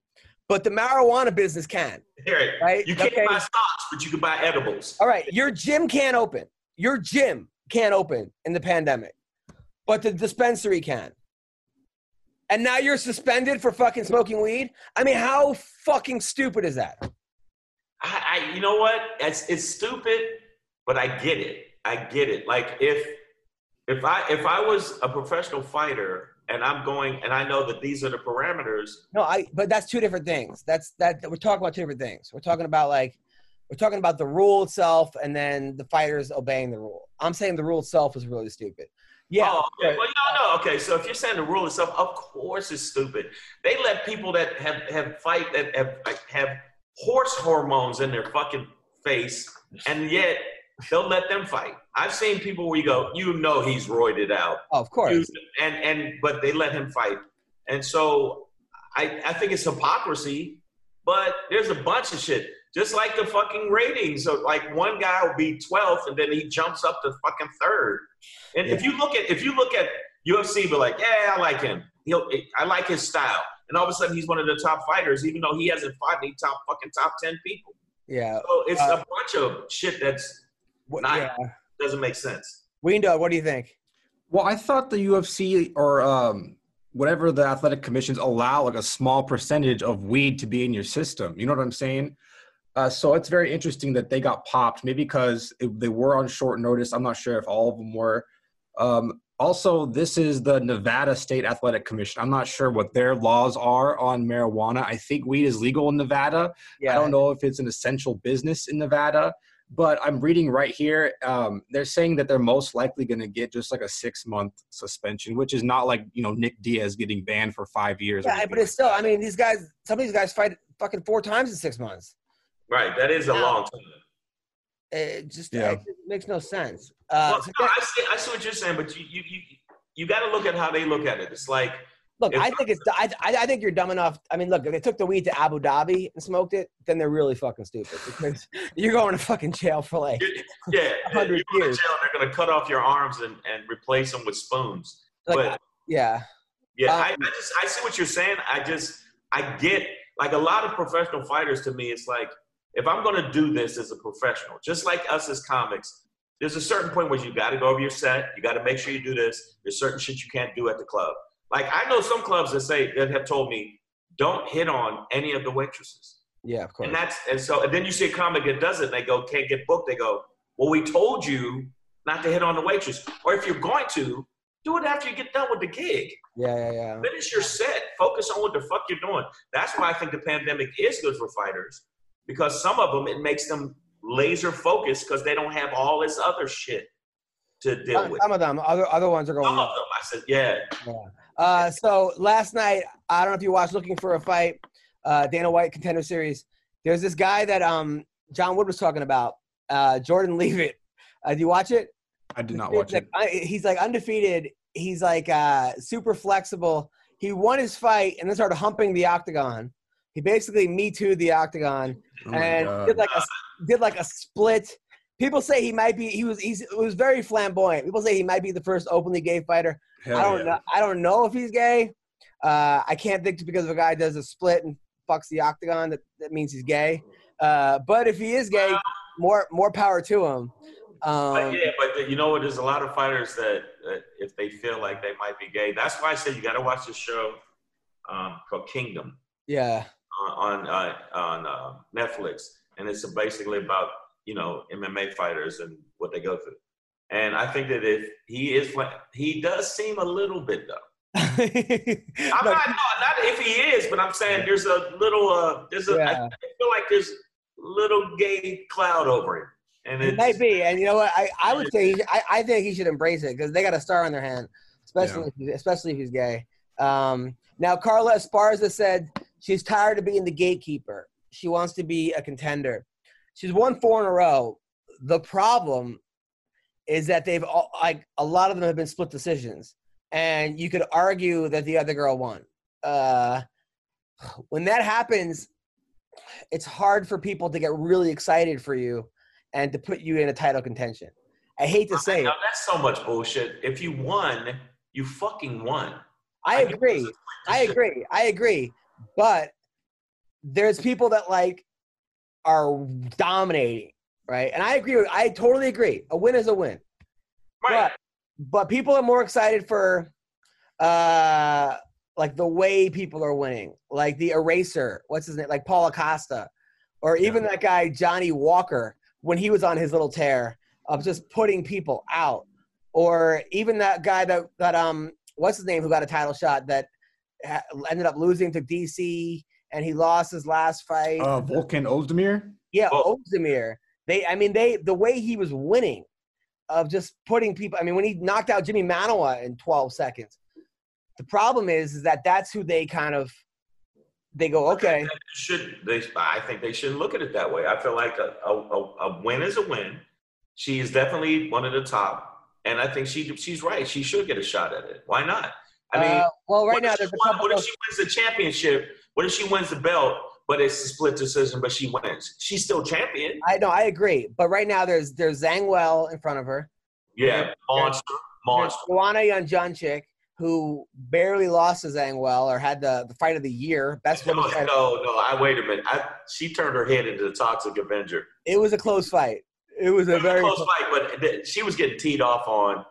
but the marijuana business can. Here, Right? You can't Okay. buy stocks, but you can buy edibles. All right, your gym can't open. Your gym can't open in the pandemic, but the dispensary can. And now you're suspended for fucking smoking weed. I mean, how fucking stupid is that? I, I you know what? It's it's stupid, but I get it. I get it. Like if if I if I was a professional fighter and I'm going and I know that these are the parameters, No, I. But that's two different things. That's that. We're talking about two different things. We're talking about like, we're talking about the rule itself, and then the fighters obeying the rule. I'm saying the rule itself is really stupid. Yeah. Oh, okay. Well, no, no. Okay, so if you're saying the rule itself, of course it's stupid. They let people that have have fight that have like, have horse hormones in their fucking face, and yet they'll let them fight. I've seen people where you go, you know, he's roided out, Oh, of course. You- and and but they let him fight, and so I I think it's hypocrisy. But there's a bunch of shit. Just like the fucking ratings. So like one guy will be 12th and then he jumps up to fucking third. And if you look at if you look at UFC, be like, yeah, I like him. He'll I like his style. And all of a sudden he's one of the top fighters, even though he hasn't fought any top fucking top ten people. Yeah. So it's Uh, a bunch of shit that's What- not yeah. doesn't make sense. Weendo, what do you think? Well, I thought the UFC or um, whatever the athletic commissions allow like a small percentage of weed to be in your system. You know what I'm saying? Uh, so it's very interesting that they got popped, maybe because it, they were on short notice. I'm not sure if all of them were. Um, also, this is the Nevada State Athletic Commission. I'm not sure what their laws are on marijuana. I think weed is legal in Nevada. Yeah. I don't know if it's an essential business in Nevada, but I'm reading right here. Um, they're saying that they're most likely going to get just like a six month suspension, which is not like you know Nick Diaz getting banned for five years. Yeah, anything but it's still. I mean, these guys. Some of these guys fight fucking four times in six months. Right. That is a Yeah. long time. It just Yeah. it makes no sense. Uh, well, so no, I see I see what you're saying, but you you you, you gotta look at how they look at it. It's like look, I think it's. I, I I think you're dumb enough. I mean, look, if they took the weed to Abu Dhabi and smoked it, then they're really fucking stupid because you're going to fucking jail for like. yeah, hundred you go to years. jail, they're gonna cut off your arms and, and replace them with spoons. like but yeah. yeah, um, I, I just I see what you're saying. I just I get like a lot of professional fighters. To me, it's like if I'm gonna do this as a professional, just like us as comics, there's a certain point where you got to go over your set. You got to make sure you do this. There's certain shit you can't do at the club. Like I know some clubs that say that have told me don't hit on any of the waitresses. Yeah, of course. And that's and so and then you see a comic that does it and they go, can't get booked. They go, Well, we told you not to hit on the waitress. Or if you're going to, do it after you get done with the gig. yeah, yeah, yeah. Finish your set. Focus on what the fuck you're doing. That's why I think the pandemic is good for fighters. Because some of them it makes them laser focused because they don't have all this other shit to deal Some, with. some of them, other other ones are going. Some of them. I said, yeah. Uh, so last night, I don't know if you watched Looking for a Fight, uh, Dana White Contender Series. There's this guy that um, John Wood was talking about, uh, Jordan Leavitt. Uh, do you watch it? I did not watch like, it. I- he's like undefeated. He's like uh, super flexible. He won his fight and then started humping the octagon. He basically me too the octagon Oh and did like a did like a split. People say he might be. He was. He's. It was very flamboyant. People say he might be the first openly gay fighter. Hell I don't yeah. know. I don't know if he's gay. Uh, I can't think because if a guy does a split and fucks the octagon that, that means he's gay. Uh, but if he is gay, more more power to him. But Um, yeah, but the, you know what? There's a lot of fighters that, that if they feel like they might be gay, that's why I said you got to watch this show um, called Kingdom yeah, on on, uh, on uh, Netflix, and it's basically about you know MMA fighters and what they go through. And I think that if he is, fla- he does seem a little bit though. I'm Look, not, no, not if he is, but I'm saying there's a little, uh, there's a, I, Yeah. I feel like there's little gay cloud over him, and It might be, and you know what? I, I would say he, I, I think he should embrace it because they got a star on their hand, especially if, especially if he's gay. Um, now Carla Esparza said she's tired of being the gatekeeper. She wants to be a contender. She's won four in a row. The problem is that they've all, like a lot of them have been split decisions, and you could argue that the other girl won. Uh, when that happens, it's hard for people to get really excited for you and to put you in a title contention. I hate to say it. That's so much bullshit. If you won, you fucking won. I mean, agree. I agree. I agree. But there's people that like are dominating, right? And I agree with I totally agree. A win is a win. Right. But but people are more excited for uh like the way people are winning. Like the eraser, what's his name? Like Paulo Costa. Or even that guy Johnny Walker when he was on his little tear of just putting people out. Or even that guy that that um what's his name who got a title shot that ha- ended up losing to DC and he lost his last fight. Uh, Volkan Ozdemir. Yeah, Oh. Ozdemir. They, I mean, they the way he was winning, of just putting people. I mean, when he knocked out Jimi Manuwa in 12 seconds, the problem is, is that that's who they kind of they go, okay, should they? I think they shouldn't look at it that way. I feel like a, a, a, a win is a win. She is definitely one of the top, and I think she she's right. She should get a shot at it. Why not? I mean, uh, well, right what now if there's she a won- couple What if she wins the championship? What if she wins the belt, but it's a split decision, but she wins? She's still champion. I know, I agree, but right now there's there's Zhang Weili in front of her. Yeah, monster, There's monster. Joanna Jędrzejczyk, who barely lost to Zhang Weili or had the, the fight of the year, best No, women's no, no. I wait a minute. I, she turned her head into the Toxic Avenger. It was a close fight. It was a It was very a close fight, but th- she was getting teed off on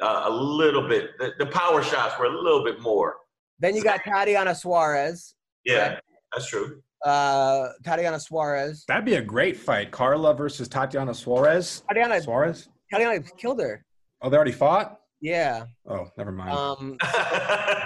uh, a little bit. The, the power shots were a little bit more. Then you got Tatiana Suarez. Yeah, that's true. Uh, Tatiana Suarez. That'd be a great fight. Carla versus Tatiana Suarez. Tatiana, Suarez. Tatiana killed her. Oh, they already fought. Yeah. Oh, never mind. Um,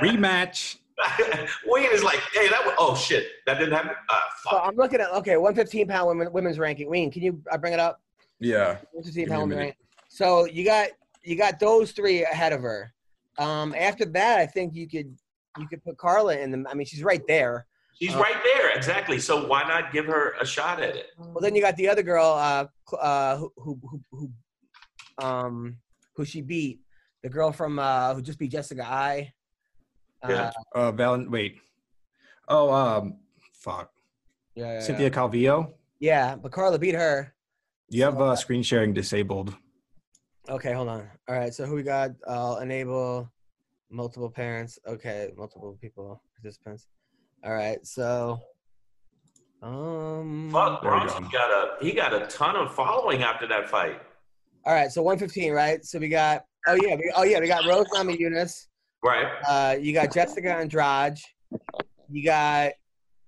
Rematch. Wayne is like, hey, that was, oh shit, that didn't happen. Ah, so fuck. I'm looking at okay, 115 pound women, women's ranking. Wayne, can you uh, bring it up? Yeah. 115 Give me women's ranking. So you got you got those three ahead of her. Um, after that, I think you could you could put Carla in them. I mean, she's right there. She's uh, right there, exactly. So why not give her a shot at it? Well, then you got the other girl, uh, uh, who, who, who, who, um, who she beat, the girl from uh, who just beat Jessica I. Uh, Yeah. Uh, Valen. Wait. Oh, um, fuck. yeah, yeah, Cynthia Calvillo. yeah, but Carla beat her. You have uh, screen sharing disabled. Okay, hold on. All right, so who we got? I'll enable multiple parents. Okay, multiple people participants. All right, so um. Fuck, Brunson go. got a he got a ton of following after that fight. All right, so 115, right? So we got. Oh yeah, we, oh yeah, we got Rose Namajunas. Right. Uh, you got Jessica Andrade. You got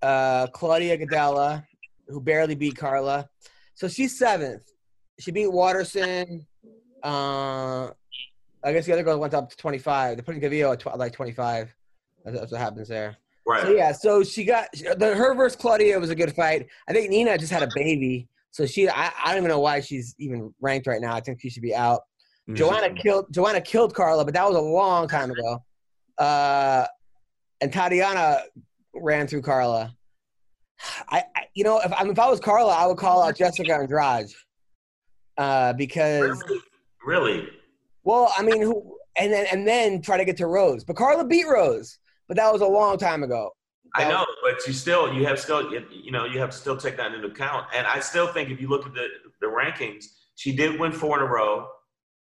uh, Claudia Gadelha, who barely beat Carla. So she's seventh. She beat Waterson. Uh, I guess the other girl went up to 25. They're putting Calvillo at tw- like 25. That's, that's what happens there. Right. So yeah, so she got the her versus Claudia was a good fight. I think Nina just had a baby, so she I, I don't even know why she's even ranked right now. I think she should be out. Joanna killed Joanna killed Carla, but that was a long time ago. Uh, and Tatiana ran through Carla. I, I you know if I if I was Carla, I would call out Jessica Andrade. Uh, because Really? Really? Well, I mean, who and then and then try to get to Rose, but Carla beat Rose, but that was a long time ago. I That- know, but you still you have still you know you have to still take that into account. And I still think if you look at the the rankings, she did win four in a row,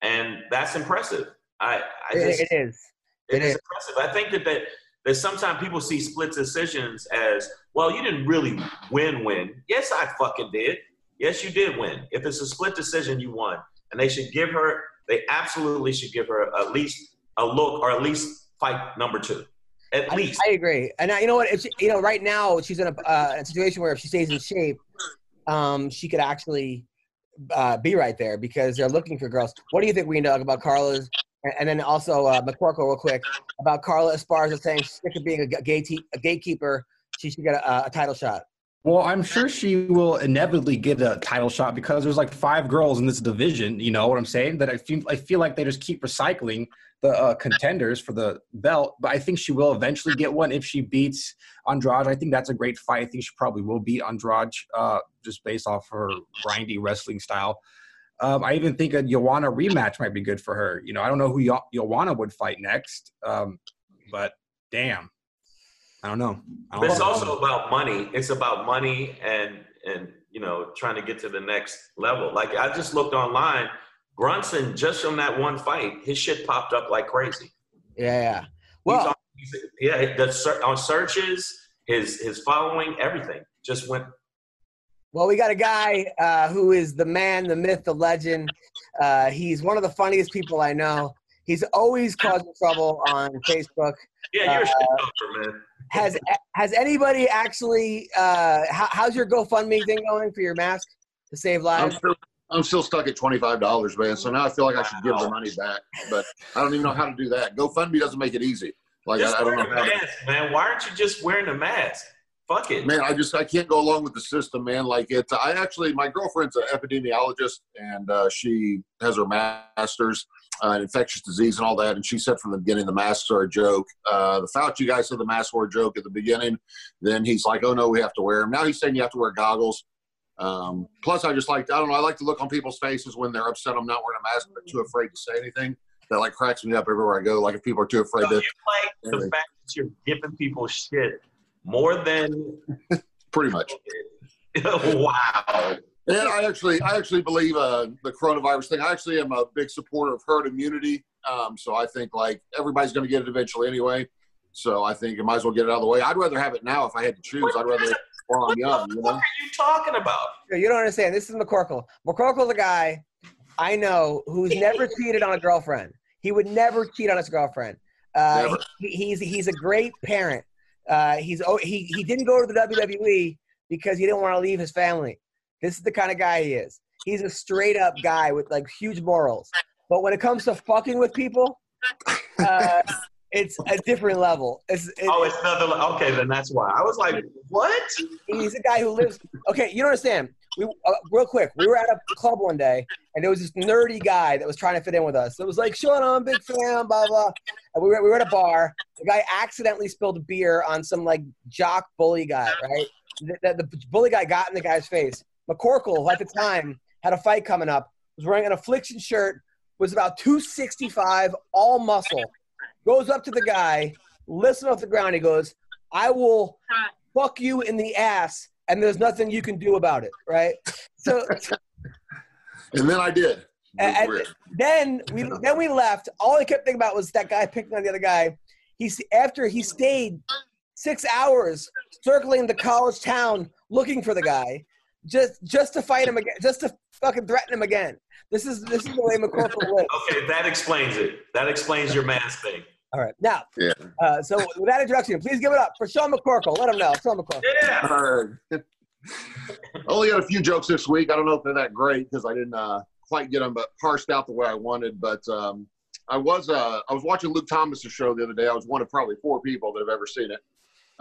and that's impressive. I I just It- it is. it it is is. impressive. I think that that that sometimes people see split decisions as well. You didn't really win win. Yes, I fucking did. Yes, you did win. If it's a split decision, you won, and they should give her. They absolutely should give her at least a look or at least fight number two. At I, least. I agree, and I, you know what? If she, you know, right now she's in a, uh, a situation where if she stays in shape, um, she could actually uh, be right there because they're looking for girls. What do you think, Weendog, about Carla's? And, and then also uh, McCorkle, real quick, about Carla Esparza saying she's sick of being a, gate a gatekeeper. She should get a, a title shot. Well, I'm sure she will inevitably get a title shot because there's like five girls in this division. You know what I'm saying? That I feel I feel like they just keep recycling the uh, contenders for the belt. But I think she will eventually get one if she beats Andrade. I think that's a great fight. I think she probably will beat Andrade uh, just based off her grindy wrestling style. Um, I even think a Joanna rematch might be good for her. You know, I don't know who jo- Joanna would fight next, um, but damn, I don't know. I don't it's know. also about money. It's about money and and you know trying to get to the next level. Like I just looked online, Brunson, just from that one fight, his shit popped up like crazy. Yeah, yeah. He's Well, on, he's- yeah, the ser- on searches, his his following, everything just went. Well, we got a guy uh, who is the man, the myth, the legend. Uh, he's one of the funniest people I know. He's always causing trouble on Facebook. Yeah, you're a Uh, shit talker, man. Has has anybody actually? Uh, how, how's your GoFundMe thing going for your mask to save I'm lives? still, I'm still stuck at twenty five dollars, man. So now I feel like I should give the money back, but I don't even know how to do that. GoFundMe doesn't make it easy. Like Just I, I don't wear know the how. To, man. Why aren't you just wearing a mask? Fuck it. man, I just I can't go along with the system, man. Like it's I actually my girlfriend's an epidemiologist and uh, she has her master's uh, in infectious disease and all that. And she said from the beginning the masks are a joke. Uh, the Fauci guy said the masks were a joke at the beginning. Then he's like, oh no, we have to wear them. Now he's saying you have to wear goggles. Um, plus, I just like I don't know. I like to look on people's faces when they're upset. I'm not wearing a mask, but too afraid to say anything. That like cracks me up everywhere I go. Like if people are too afraid So to. you like the fact that you're giving people shit more than Pretty much. wow. And I actually, I actually believe uh, the coronavirus thing. I actually am a big supporter of herd immunity. Um, so I think like everybody's going to get it eventually anyway. So I think you might as well get it out of the way. I'd rather have it now if I had to choose. I'd rather while I'm What young, the you fuck know. are you talking about? You don't understand. This is McCorkle. McCorkle's a guy I know who's never cheated on a girlfriend. He would never cheat on his girlfriend. Uh, he, he's he's a great parent. Uh, he's oh, he he didn't go to the WWE because he didn't want to leave his family. This is the kind of guy he is. He's a straight up guy with like huge morals. But when it comes to fucking with people, uh, it's a different level. It's, it- Oh, it's another. Okay, then that's why. I was like, what? he's a guy who lives. Okay, you don't understand. We uh, real quick. We were at a club one day, and there was this nerdy guy that was trying to fit in with us. It was like, "Sean, I'm a big fan." Blah blah. And we were we were at a bar. The guy accidentally spilled beer on some like jock bully guy. Right. The, the bully guy got in the guy's face. McCorkle, who at the time had a fight coming up, was wearing an affliction shirt. Was about 265, all muscle. Goes up to the guy, lifts him off the ground. He goes, "I will fuck you in the ass, and there's nothing you can do about it, right? So And then I did. Was and then we then we left. All I kept thinking about was that guy picking on the other guy. He's after he stayed six hours circling the college town looking for the guy, just just to fight him again, just to fucking threaten him again. This is this is the way McCorkle lives. Okay, that explains it. That explains your mask thing. All right, now, Yeah. uh, so with that introduction, please give it up for Sean McCorkle. Let him know, Sean McCorkle. Yeah. All right. Only had a few jokes this week. I don't know if they're that great because I didn't uh, quite get them but parsed out the way I wanted. But um, I was uh, I was watching Luke Thomas's show the other day. I was one of probably four people that have ever seen it.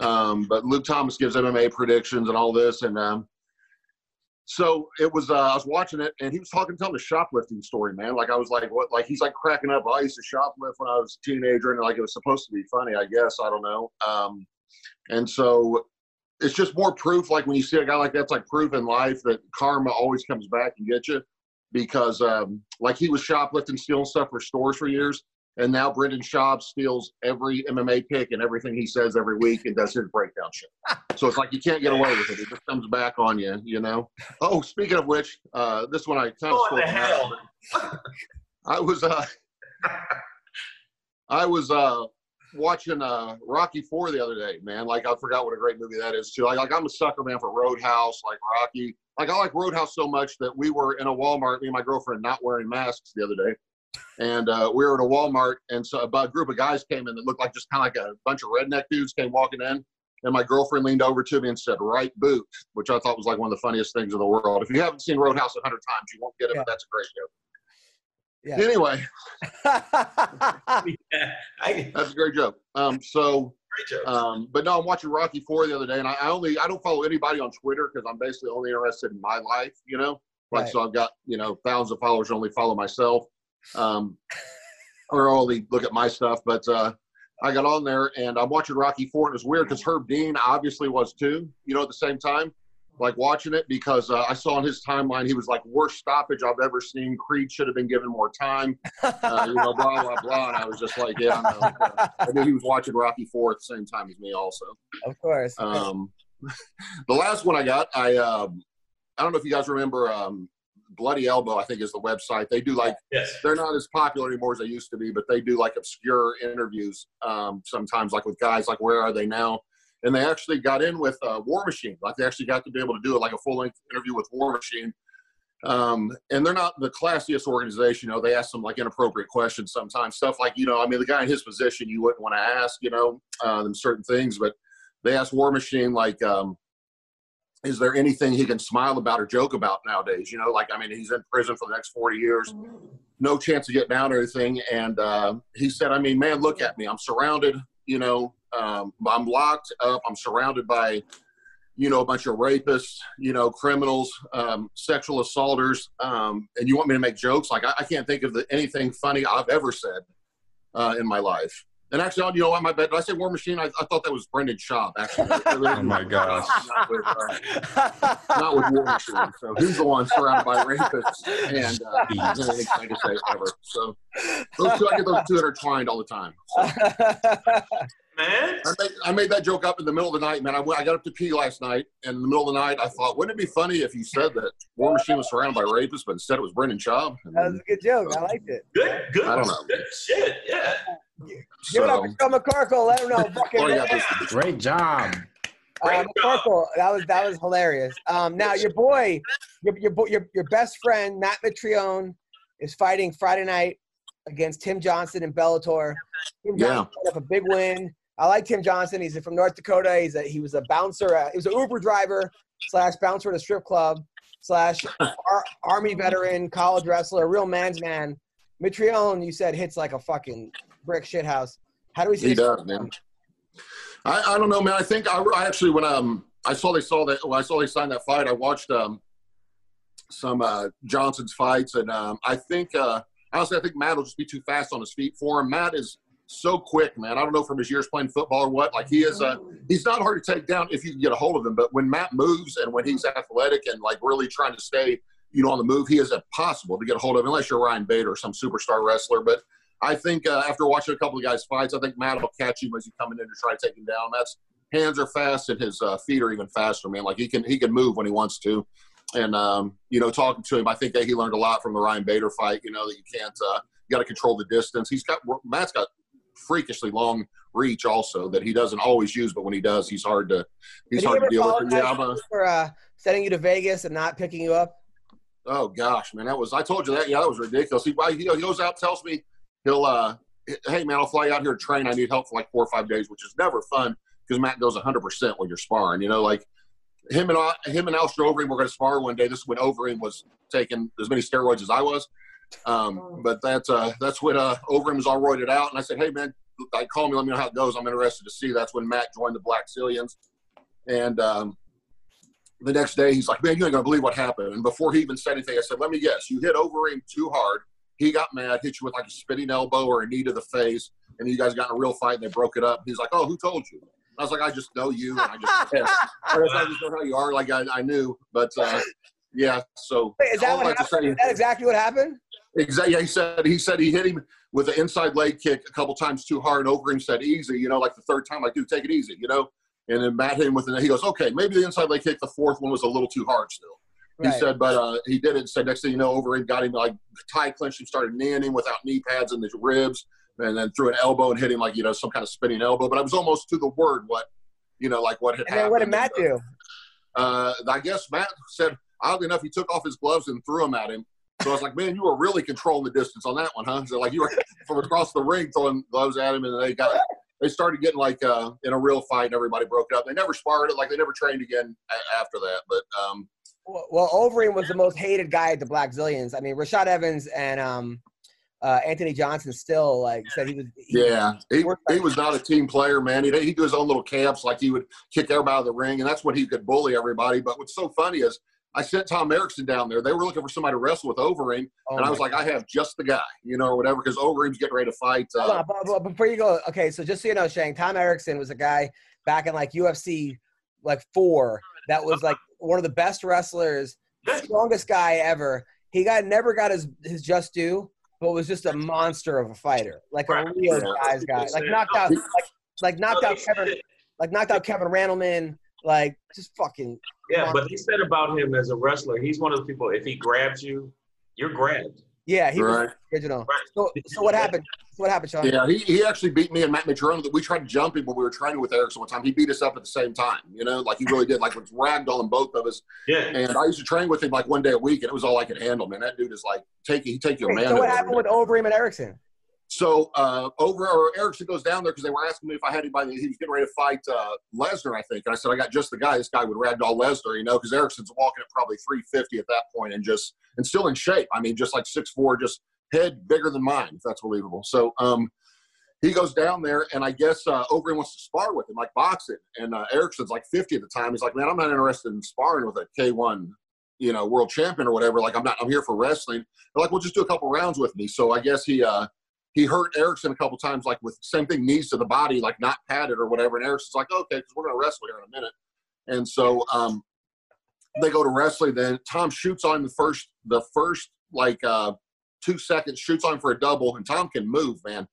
Um, but Luke Thomas gives MMA predictions and all this, and um, so it was. Uh, I was watching it, and he was talking, telling a shoplifting story, man. Like I was like, what? Like he's like cracking up. I used to shoplift when I was a teenager, and like it was supposed to be funny, I guess. I don't know. Um, and so it's just more proof. Like when you see a guy like that's like proof in life that karma always comes back and gets you. Because um, like he was shoplifting, stealing stuff for stores for years, and now Brendan Schaub steals every MMA pick and everything he says every week and does his breakdown shit. so it's like you can't get away with it. It just comes back on you, you know. Oh, speaking of which, uh, this one I kind of What the hell? I was uh, I was uh, watching uh, Rocky Four the other day, man. Like I forgot what a great movie that is too. Like, like I'm a sucker man for Roadhouse, like Rocky. Like I like Roadhouse so much that we were in a Walmart, me and my girlfriend, not wearing masks the other day, and uh, we were at a Walmart, and so a group of guys came in that looked like just kind of like a bunch of redneck dudes came walking in. And my girlfriend leaned over to me and said, "Right boot," which I thought was like one of the funniest things in the world. If you haven't seen Roadhouse a hundred times, you won't get it, Yeah. but that's a great joke. Yeah. Anyway, Yeah, I, that's a great joke. Um, so, great joke. um, but no, I'm watching Rocky Four the other day, and I, I only I don't follow anybody on Twitter because I'm basically only interested in my life, you know. Like, Right. so I've got you know thousands of followers. Only follow myself, um, or only look at my stuff. But uh, I got on there, and I'm watching Rocky Four, and it's weird because Herb Dean obviously was too, you know, at the same time. Like watching it because uh, I saw on his timeline he was like worst stoppage I've ever seen. Creed should have been given more time uh, you know, blah blah blah. And I was just like, yeah, I know. Uh, I knew he was watching Rocky Four at the same time as me, also. of course. Um, the last one I got, I um, I don't know if you guys remember um, Bloody Elbow, I think, is the website. They do like Yes. they're not as popular anymore as they used to be, but they do like obscure interviews um, sometimes, like with guys like Where Are They Now? And they actually got in with uh, War Machine. Like they actually got to be able to do it like a full length interview with War Machine. Um, and they're not the classiest organization. You know, they ask some like inappropriate questions sometimes. Stuff like, you know, I mean, the guy in his position, you wouldn't want to ask, you know, uh, them certain things. But they asked War Machine, like, um, is there anything he can smile about or joke about nowadays? You know, like, I mean, he's in prison for the next 40 years, no chance of getting out or anything. And uh, he said, I mean, man, look at me. I'm surrounded, you know, um, I'm locked up. I'm surrounded by, you know, a bunch of rapists, you know, criminals, um, sexual assaulters. Um, and you want me to make jokes? Like, I, I can't think of the, anything funny I've ever said uh, in my life. And actually, you know what? My bad. Did I say War Machine? I, I thought that was Brendan Schaub. Actually, Oh my gosh. not with, uh, not with War Machine. So he's the one surrounded by rapists and uh, anything I can say ever. So those two, I get those two intertwined all the time. So Man. I made, I made that joke up in the middle of the night, man. I, went, I got up to pee last night, and in the middle of the night, I thought, wouldn't it be funny if you said that War Machine was surrounded by rapists, but instead it was Brendan Schaub? That was a good joke. I liked it. Good, good. I don't know. Good shit. Yeah. Give it up so, for Sean McCorkle. Let him know. Fucking oh, yeah, this- Great job. Uh, McCorkle, that was that was hilarious. Um, now your boy, your your your, your best friend Matt Mitrione is fighting Friday night against Tim Johnson in Bellator. Tim Yeah. Johnson put up a big win. I like Tim Johnson. He's from North Dakota. He's a, he was a bouncer. Uh, he was an Uber driver slash bouncer at a strip club slash ar- army veteran, college wrestler, real man's man. Mitrione, you said hits like a fucking brick shit house. How do we see He does, man. I, I don't know, man. I think I, I actually when um I saw they saw that when I saw they signed that fight, I watched um some uh Johnson's fights, and um I think uh honestly I think Matt will just be too fast on his feet for him. Matt is so quick, man. I don't know from his years playing football or what. Like he is uh he's not hard to take down if you can get a hold of him. But when Matt moves and when he's athletic and like really trying to stay, you know, on the move, he is impossible to get a hold of unless you're Ryan Bader or some superstar wrestler. But I think uh, after watching a couple of guys' fights, I think Matt will catch him as he's coming in to try to take him down. That's hands are fast and his uh, feet are even faster, man. Like he can he can move when he wants to. And um, you know, talking to him, I think that he learned a lot from the Ryan Bader fight. You know that you can't uh, you got to control the distance. He's got Matt's got freakishly long reach also that he doesn't always use, but when he does, he's hard to he's hard to deal with. Yeah, a, for uh, sending you to Vegas and not picking you up? Oh gosh, man, that was I told you that. Yeah, that was ridiculous. He, he goes out, tells me he'll, uh, hey man, I'll fly you out here to train. I need help for like four or five days, which is never fun because Matt goes 100 percent when you're sparring. You know, like him and I, him and Alistair Overeem were going to spar one day. This is when Overeem was taking as many steroids as I was. Um, but that's uh, that's when uh, Overeem was all roided out, and I said, hey man, like call me, let me know how it goes. I'm interested to see. That's when Matt joined the Blackzilians, and um, the next day he's like, man, you ain't gonna believe what happened. And before he even said anything, I said, let me guess, you hit Overeem too hard. He got mad, hit you with like a spitting elbow or a knee to the face, and you guys got in a real fight and they broke it up. He's like, oh, who told you? I was like, I just know you, and I just, yeah. I just- know how you are. Like I, I knew, but uh, yeah. So Wait, is that what happened? Is that exactly what happened? Exactly. Yeah, he said he said he hit him with an inside leg kick a couple times too hard, and Overeem said easy. You know, like the third time, like dude, take it easy. You know, and then Matt hit him with it. He goes, okay, maybe the inside leg kick, the fourth one was a little too hard still. He Right. said, but uh, he did it. Said next thing you know, Overeem got him like tie clinched him, started kneeing him without knee pads in his ribs, and then threw an elbow and hit him like you know some kind of spinning elbow. But I was almost to the word what you know, like what had And happened. what did Matt do? uh, I guess Matt said, oddly enough, he took off his gloves and threw them at him. So I was like, man, you were really controlling the distance on that one, huh? So like you were from across the ring throwing gloves at him, and they got they started getting like uh, in a real fight, and everybody broke up. They never sparred it, like they never trained again a- after that. But um, Well, well, Overeem was the most hated guy at the Blackzilians. I mean, Rashad Evans and um, uh, Anthony Johnson still like said he was. He, yeah, he, he was not a team player, man. He he'd do his own little camps, like he would kick everybody out of the ring, and that's when he could bully everybody. But what's so funny is. I sent Tom Erikson down there. They were looking for somebody to wrestle with Overeem, Oh and I was like, I have just the guy, you know, or whatever, because Overeem's getting ready to fight. Uh, on, before you go, okay, so just so you know, Shane, Tom Erikson was a guy back in like UFC like four that was like one of the best wrestlers, strongest guy ever. He got never got his his just due, but was just a monster of a fighter, like a real guy's guy, like knocked out like like knocked out Kevin like knocked out Kevin Randleman, Like, just fucking. Yeah, but they said about him as a wrestler, he's one of the people. If he grabs you, you're grabbed. Yeah, he Right. was original. Right. So, so what happened? So what happened, Sean? Yeah, he, he actually beat me and Matt Mitrione. That we tried to jump him when we were training with Erikson one time. He beat us up at the same time. You know, like he really did. Like was ragdolling both of us. Yeah. And I used to train with him like one day a week, and it was all I could handle. Man, that dude is like take he take your Wait, man. so what over happened there. with Overeem and Erikson? So uh, over or Erikson goes down there because they were asking me if I had anybody. He was getting ready to fight uh, Lesnar, I think, and I said I got just the guy. This guy would ragdoll Lesnar, you know, because Erikson's walking at probably 350 at that point, and just and still in shape. I mean, just like six four, just head bigger than mine, if that's believable. So um, he goes down there, and I guess uh, Overeem wants to spar with him, like boxing. And uh, Erikson's like 50 at the time. He's like, man, I'm not interested in sparring with a K1, you know, world champion or whatever. Like, I'm not. I'm here for wrestling. They're like, well, just do a couple rounds with me. So I guess he. Uh, he hurt Erickson a couple times, like with same thing, knees to the body, like not padded or whatever. And Erickson's like, okay, because we're going to wrestle here in a minute. And so um, they go to wrestling. Then Tom shoots on him the first, the first like uh, two seconds, shoots on him for a double, and Tom can move, man.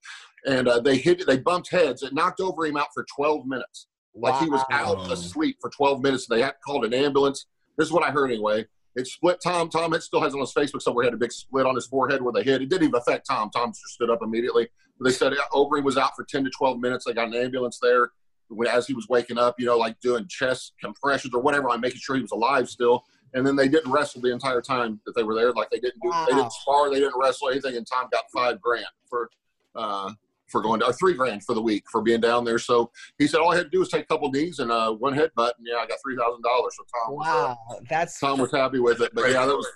And uh, they hit, they bumped heads. It knocked Overeem out for 12 minutes. Like he was out asleep for 12 minutes. They had called an ambulance. This is what I heard anyway. It split Tom. Tom it still has on his Facebook somewhere. He had a big split on his forehead where they hit. It didn't even affect Tom. Tom just stood up immediately. But they said Overeem was out for 10 to 12 minutes. They got an ambulance there when, as he was waking up, you know, like doing chest compressions or whatever, on making sure he was alive still. And then they didn't wrestle the entire time that they were there. Like they didn't do, they didn't spar, they didn't wrestle anything. And Tom got five grand for uh, for going to, or three grand for the week for being down there. So he said all I had to do was take a couple knees and uh, one headbutt, and yeah, I got three thousand dollars. So Tom was, uh, Wow, that's Tom was happy with it. But yeah, that was.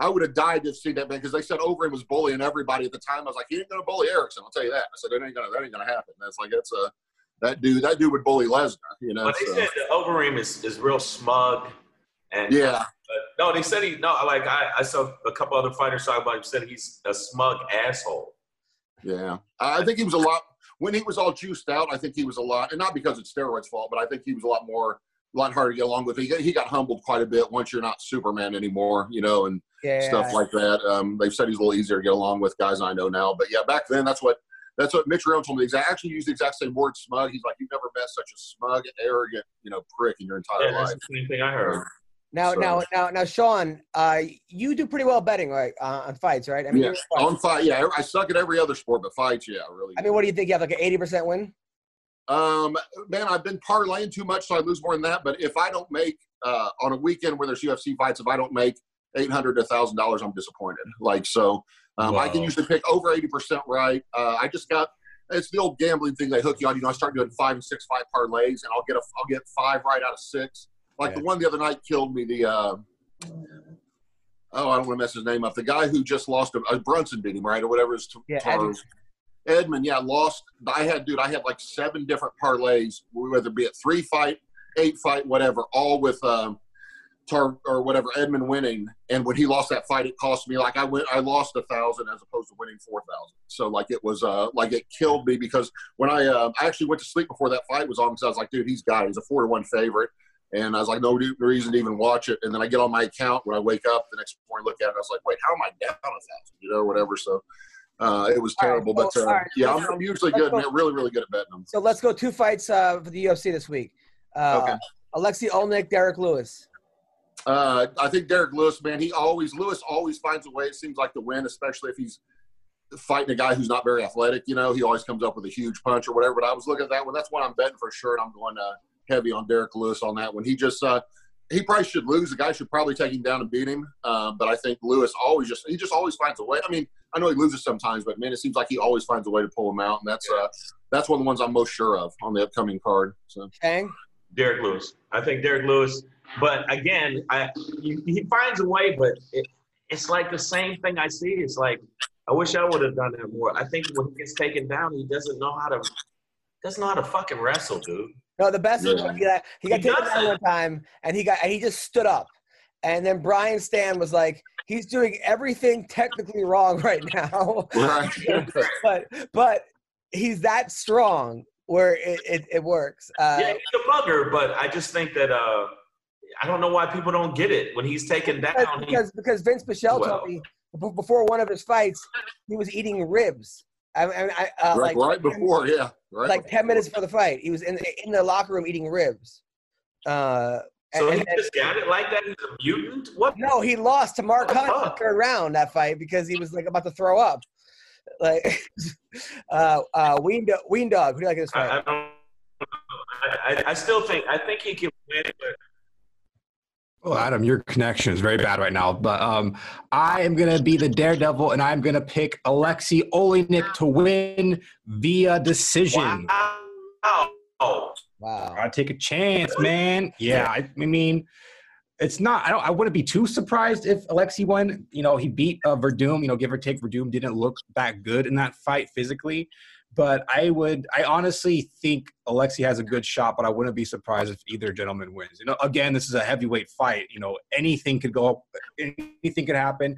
I would have died to see that man because they said Overeem was bullying everybody at the time. I was like, he ain't gonna bully Erickson. I'll tell you that. I said, that ain't gonna that ain't gonna happen. That's like that's a that dude that dude would bully Lesnar. You know. But they so. said that Overeem is, is real smug. And Yeah. But no, they said he no. Like I, I saw a couple other fighters talk about him. Said he's a smug asshole. Yeah, I think he was a lot when he was all juiced out. I think he was a lot, and not because it's steroids' fault, but I think he was a lot more, a lot harder to get along with. He got, he got humbled quite a bit once you're not Superman anymore, you know, and yeah. stuff like that. Um, they've said he's a little easier to get along with guys I know now, but yeah, back then that's what that's what Mitch Rowan told me. Exact, actually used the exact same word, smug. He's like, you've never met such a smug, arrogant, you know, prick in your entire Yeah, that's life. the same thing I heard. Now, So- now, now, now, Sean, uh, you do pretty well betting, right, uh, on fights, right? I mean, Yeah, you're- on fight. Yeah, I suck at every other sport, but fights, yeah, really. I mean, what do you think? You have like an eighty percent win? Um, man, I've been parlaying too much, so I lose more than that. But if I don't make uh, on a weekend where there's UFC fights, if I don't make eight hundred to thousand dollars, I'm disappointed. Like so, um, I can usually pick over eighty percent right. Uh, I just got it's the old gambling thing they hook you on. You know, I start doing five and six fight parlays, and I'll get a I'll get five right out of six. Like the one the other night killed me. The uh, oh, I don't want to mess his name up. The guy who just lost a uh, Brunson beat him right or whatever his t- Yeah, Edmen. Edmen, yeah, lost. I had, dude, I had like seven different parlays, whether it be a three fight, eight fight, whatever, all with um, Tar or whatever Edmen winning. And when he lost that fight, it cost me like I went, I lost a thousand as opposed to winning four thousand. So like it was, uh, like it killed me because when I, uh, I actually went to sleep before that fight was on because I was like, dude, he's got it. He's a four to one favorite. And I was like, no reason to even watch it. And then I get on my account when I wake up the next morning, look at it. I was like, wait, how am I down a thousand? You know, whatever. So uh, it was right, terrible. well, but uh, right, yeah, I'm, I'm usually let's good, go- man. Really, really good at betting them. So let's go two fights uh, for the UFC this week. Uh, Okay. Aleksei Oleinik, Derrick Lewis. Uh, I think Derrick Lewis, man, he always Lewis always finds a way. It seems like to win, especially if he's fighting a guy who's not very athletic. You know, he always comes up with a huge punch or whatever. But I was looking at that one. That's one I'm betting for sure, and I'm going uh, heavy on Derrick Lewis on that one. He just uh, he probably should lose. The guy should probably take him down and beat him. Um, but I think Lewis always just he just always finds a way. I mean, I know he loses sometimes, but man, it seems like he always finds a way to pull him out, and that's uh, that's one of the ones I'm most sure of on the upcoming card. So. Kang. Derrick Lewis. I think Derrick Lewis. But again, I he, he finds a way, but it, it's like the same thing I see. It's like I wish I would have done that more. I think when he gets taken down, he doesn't know how to doesn't know how to fucking wrestle, dude. No, the best he got, he got He taken down one time, and he got and he just stood up, and then Brian Stann was like, he's doing everything technically wrong right now, but but he's that strong where it, it, it works. Uh, yeah, he's a bugger, but I just think that uh, I don't know why people don't get it when he's taken because, down. Because because Vince Michelle Well. told me before one of his fights he was eating ribs. I, I, I uh, right, like right before, yeah. Right like before. ten minutes for the fight, he was in in the locker room eating ribs. Uh, So and- he and- just got it like that. He's a mutant. What? no, he lost to Mark Oh, Hunt in the third round that fight because he was like about to throw up. Like, uh, uh, Ween, Do- Ween Dog, who do you like in this fight? I, I don't. I, I, I still think I think he can win, but Oh, Adam, your connection is very bad right now. But um, I am gonna be the daredevil, and I'm gonna pick Aleksei Oleinik to win via decision. wow. Wow. I take a chance, man. Yeah, I, I mean, it's not. I don't. I wouldn't be too surprised if Aleksei won. You know, he beat uh, Werdum. You know, give or take, Werdum didn't look that good in that fight physically. But I would. I honestly think Aleksei has a good shot. But I wouldn't be surprised if either gentleman wins. You know, again, this is a heavyweight fight. You know, anything could go up. Anything could happen.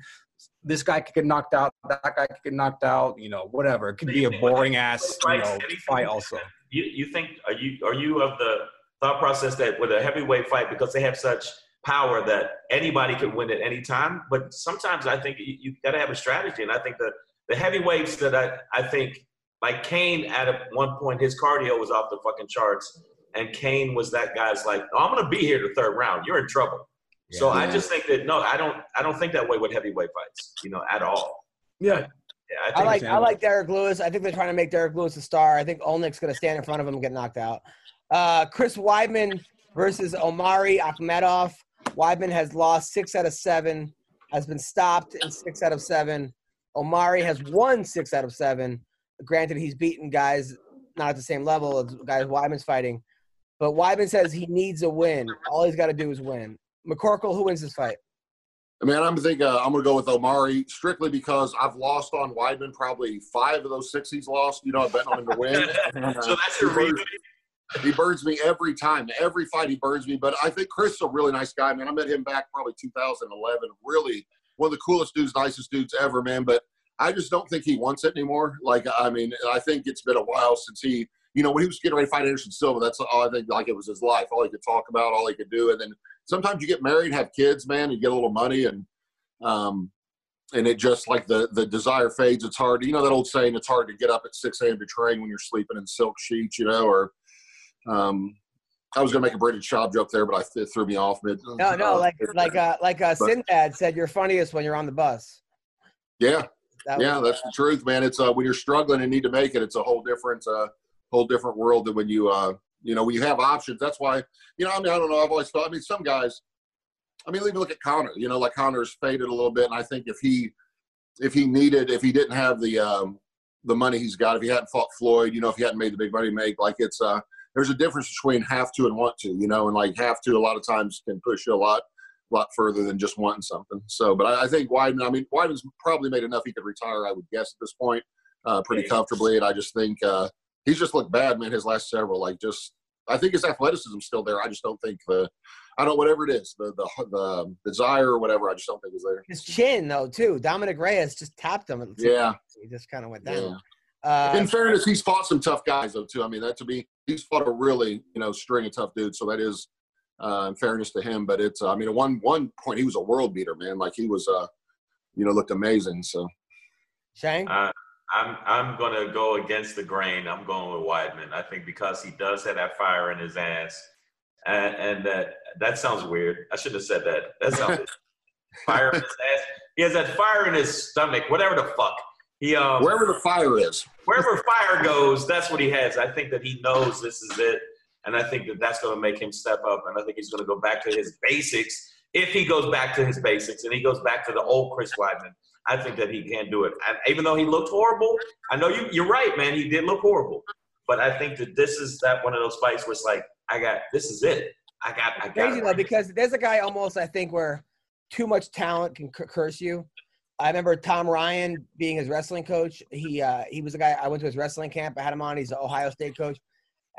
This guy could get knocked out. That guy could get knocked out. You know, whatever. It could be a boring ass you know, fight. Also. you you think are you are you of the thought process that with a heavyweight fight because they have such power that anybody could win at any time? But sometimes I think you, you got to have a strategy, and I think the the heavyweights that I I think like Cain at a, one point his cardio was off the fucking charts, and Cain was that guy's like, oh, I'm gonna be here the third round. You're in trouble. So I just think that no, I don't I don't think that way with heavyweight fights, you know, at all. Yeah. Yeah, I I like I like Derrick Lewis. I think they're trying to make Derrick Lewis a star. I think Oleinik's going to stand in front of him and get knocked out. Uh, Chris Weidman versus Omari Akhmedov. Weidman has lost six out of seven, has been stopped in six out of seven. Omari has won six out of seven. Granted, he's beaten guys not at the same level as guys Weidman's fighting, but Weidman says he needs a win. All he's got to do is win. McCorkle, who wins this fight? I mean, I'm thinking uh, I'm going to go with Omari strictly because I've lost on Weidman probably five of those six he's lost. You know, I bet on him to win. so that's your reason. he burns me every time. Every fight he burns me. But I think Chris is a really nice guy, man. I met him back probably 2011. Really one of the coolest dudes, nicest dudes ever, man. But I just don't think he wants it anymore. Like, I mean, I think it's been a while since he, you know, when he was getting ready to fight Anderson Silva, that's all I think like it was his life, all he could talk about, all he could do. And then sometimes you get married, have kids, man, you get a little money and um and it just like the the desire fades. It's hard, you know that old saying. It's hard to get up at six a.m. to train when you're sleeping in silk sheets, you know. Or um, I was gonna make a Brendan Schaub joke there, but I it threw me off mid. No, no, uh, like like uh, like uh, Sinbad said, you're funniest when you're on the bus. yeah, That was- yeah, that's the truth, man. It's uh when you're struggling and need to make it, it's a whole different uh whole different world than when you uh you know when you have options. That's why you know I mean I don't know. I've always thought. I mean some guys. I mean, even look at Conor. You know, like Conor's faded a little bit, and I think if he if he needed if he didn't have the um the money he's got, if he hadn't fought Floyd, you know, if he hadn't made the big money make, like it's uh there's a difference between have to and want to, you know, and like have to a lot of times can push you a lot lot further than just wanting something. So, but I, I think Wyden, I mean, Wyden's probably made enough he could retire, I would guess, at this point, uh, pretty comfortably. And I just think uh, he's just looked bad, man, his last several. Like, just, I think his athleticism's still there. I just don't think the, I don't, whatever it is, the, the, the desire or whatever, I just don't think is there. His chin, though, too. Dominick Reyes just tapped him. Yeah. He just kind of went Yeah. down. Uh, In fairness, he's fought some tough guys though too. I mean, that to me, he's fought a really you know string of tough dudes. So that is, uh, in fairness to him. But it's, uh, I mean, at one one point he was a world beater, man. Like he was, uh, you know, looked amazing. So Shane? Uh, I'm I'm gonna go against the grain. I'm going with Weidman. I think because he does have that fire in his ass, and, and that that sounds weird. I shouldn't have said that. That sounds fire in his ass. He has that fire in his stomach. Whatever the fuck. He um wherever the fire is, wherever fire goes, that's what he has. I think that he knows this is it, and I think that that's going to make him step up. And I think he's going to go back to his basics. If he goes back to his basics and he goes back to the old Chris Weidman, I think that he can do it. And even though he looked horrible, I know you. You're right, man. He did look horrible, but I think that this is that one of those fights where it's like, I got this is it. I got. I got. Crazy, though, because there's a guy almost, I think, where too much talent can curse you. I remember Tom Ryan being his wrestling coach. He uh, he was a guy I went to his wrestling camp. I had him on. He's an Ohio State coach,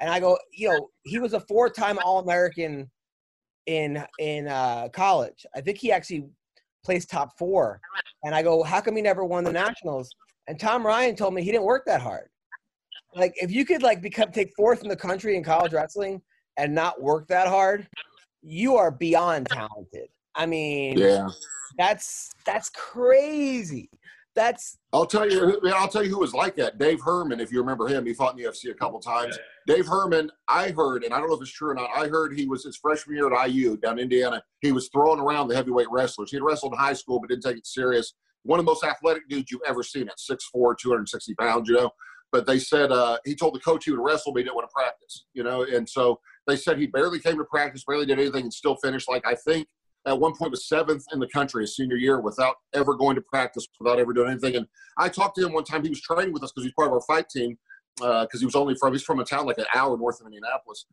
and I go, you know, he was a four-time All-American in in uh, college. I think he actually placed top four. And I go, how come he never won the nationals? And Tom Ryan told me he didn't work that hard. Like if you could like become take fourth in the country in college wrestling and not work that hard, you are beyond talented. I mean, yeah. that's that's crazy. That's I'll tell you. I'll tell you who was like that. Dave Herman, if you remember him, he fought in the UFC a couple times. Dave Herman, I heard, and I don't know if it's true or not. I heard he was his freshman year at IU down in Indiana. He was throwing around the heavyweight wrestlers. He had wrestled in high school, but didn't take it serious. One of the most athletic dudes you've ever seen at 6'4", 260 pounds. You know, but they said uh, he told the coach he would wrestle, but he didn't want to practice. You know, and so they said he barely came to practice, barely did anything, and still finished like I think at one point was seventh in the country his senior year without ever going to practice, without ever doing anything. And I talked to him one time. He was training with us because he's part of our fight team because he was only from he's from a town like an hour north of Indianapolis,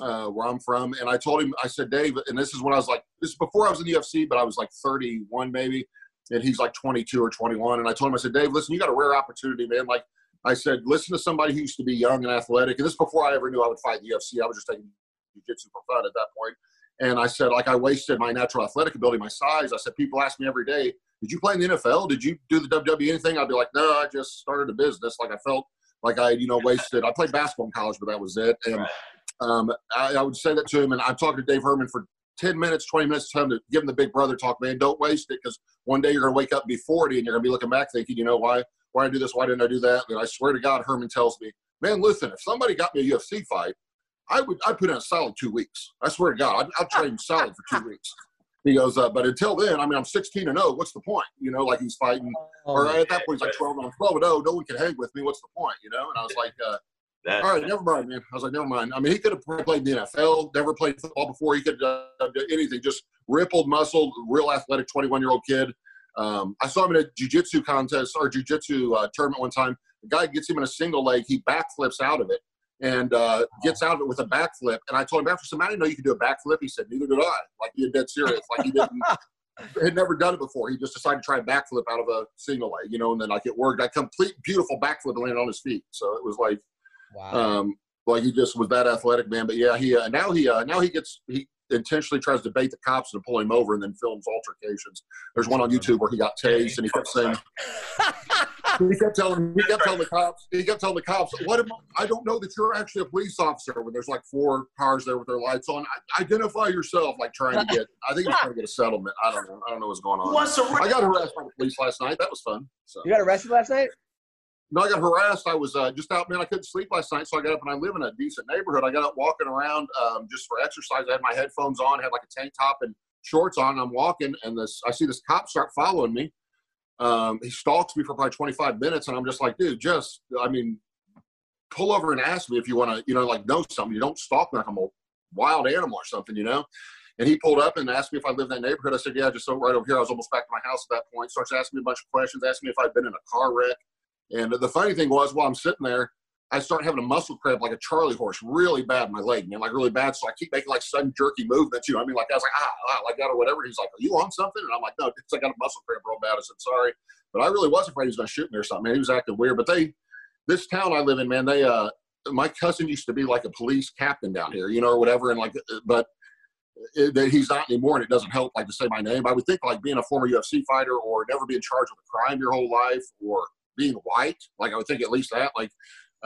uh, where I'm from. And I told him, I said, Dave, and this is when I was like, this is before I was in the UFC, but I was like 31 maybe, and he's like 22 or 21. And I told him, I said, Dave, listen, you got a rare opportunity, man. Like I said, listen to somebody who used to be young and athletic. And this is before I ever knew I would fight the UFC. I was just taking jiu-jitsu for fun at that point. And I said, like, I wasted my natural athletic ability, my size. I said, people ask me every day, did you play in the NFL? Did you do the WWE anything? I'd be like, no, I just started a business. Like, I felt like I, you know, wasted. I played basketball in college, but that was it. And um, I, I would say that to him. And I'm talking to Dave Herman for 10 minutes, 20 minutes, time to give him the big brother talk, man. Don't waste it because one day you're going to wake up and be 40 and you're going to be looking back thinking, you know, why, why did I do this? Why didn't I do that? And I swear to God, Herman tells me, man, listen, if somebody got me a UFC fight, I would I'd put in a solid two weeks. I swear to God, I'd, I'd train solid for two weeks. He goes, uh, but until then, I mean, I'm 16 and 0. What's the point? You know, like he's fighting, or at that point, he's like 12 and 12 and 0. No one can hang with me. What's the point? You know? And I was like, uh, That, all right, never mind, man. I was like, never mind. I mean, he could have played in the NFL, never played football before. He could have done anything. Just rippled, muscled, real athletic, 21 year old kid. Um, I saw him in a jujitsu contest or jujitsu uh, tournament one time. The guy gets him in a single leg. He backflips out of it and uh, gets out of it with a backflip. And I told him after some, I didn't know you could do a backflip. He said, neither did I. Like he had dead serious. Like he didn't. had never done it before. He just decided to try a backflip out of a single leg, you know, and then like it worked. A complete beautiful backflip and landed on his feet. So it was like, wow. um, like he just was that athletic, man. But yeah, he uh, now he uh, now he gets he intentionally tries to bait the cops and pull him over, and then films altercations. There's one on YouTube where he got tased, and he kept saying. He kept telling he kept telling the cops he kept telling the cops what am I, I don't know that you're actually a police officer when there's like four cars there with their lights on I, identify yourself like trying to get I think he's trying to get a settlement I don't know I don't know what's going on wants to I got harassed by the police last night that was fun so you got arrested last night? no, I got harassed. I was uh, just out, man. I couldn't sleep last night, so I got up and I live in a decent neighborhood. I got up walking around um, just for exercise. I had my headphones on, had like a tank top and shorts on. And I'm walking, and this I see this cop start following me. Um, he stalks me for probably 25 minutes, and I'm just like, dude, just I mean, pull over and ask me if you want to, you know, like know something. You don't stalk me like I'm a wild animal or something, you know. And he pulled up and asked me if I lived in that neighborhood. I said, yeah, just so right over here. I was almost back to my house at that point. Starts asking me a bunch of questions, asked me if I'd been in a car wreck. And the funny thing was, while I'm sitting there, I start having a muscle cramp like a Charlie horse, really bad in my leg, man, like really bad. So I keep making like sudden jerky movements, you know. I mean, like I was like ah, ah, like that or whatever. He's like, "Are you on something?" And I'm like, "No, it's I got a muscle cramp real bad." I said, "Sorry," but I really was afraid he was going to shoot me or something. Man, he was acting weird. But they, this town I live in, man, they, uh, my cousin used to be like a police captain down here, you know, or whatever, and like, but that he's not anymore, and it doesn't help like to say my name. I would think like being a former UFC fighter or never being charged with a crime your whole life or being white, like I would think at least that, like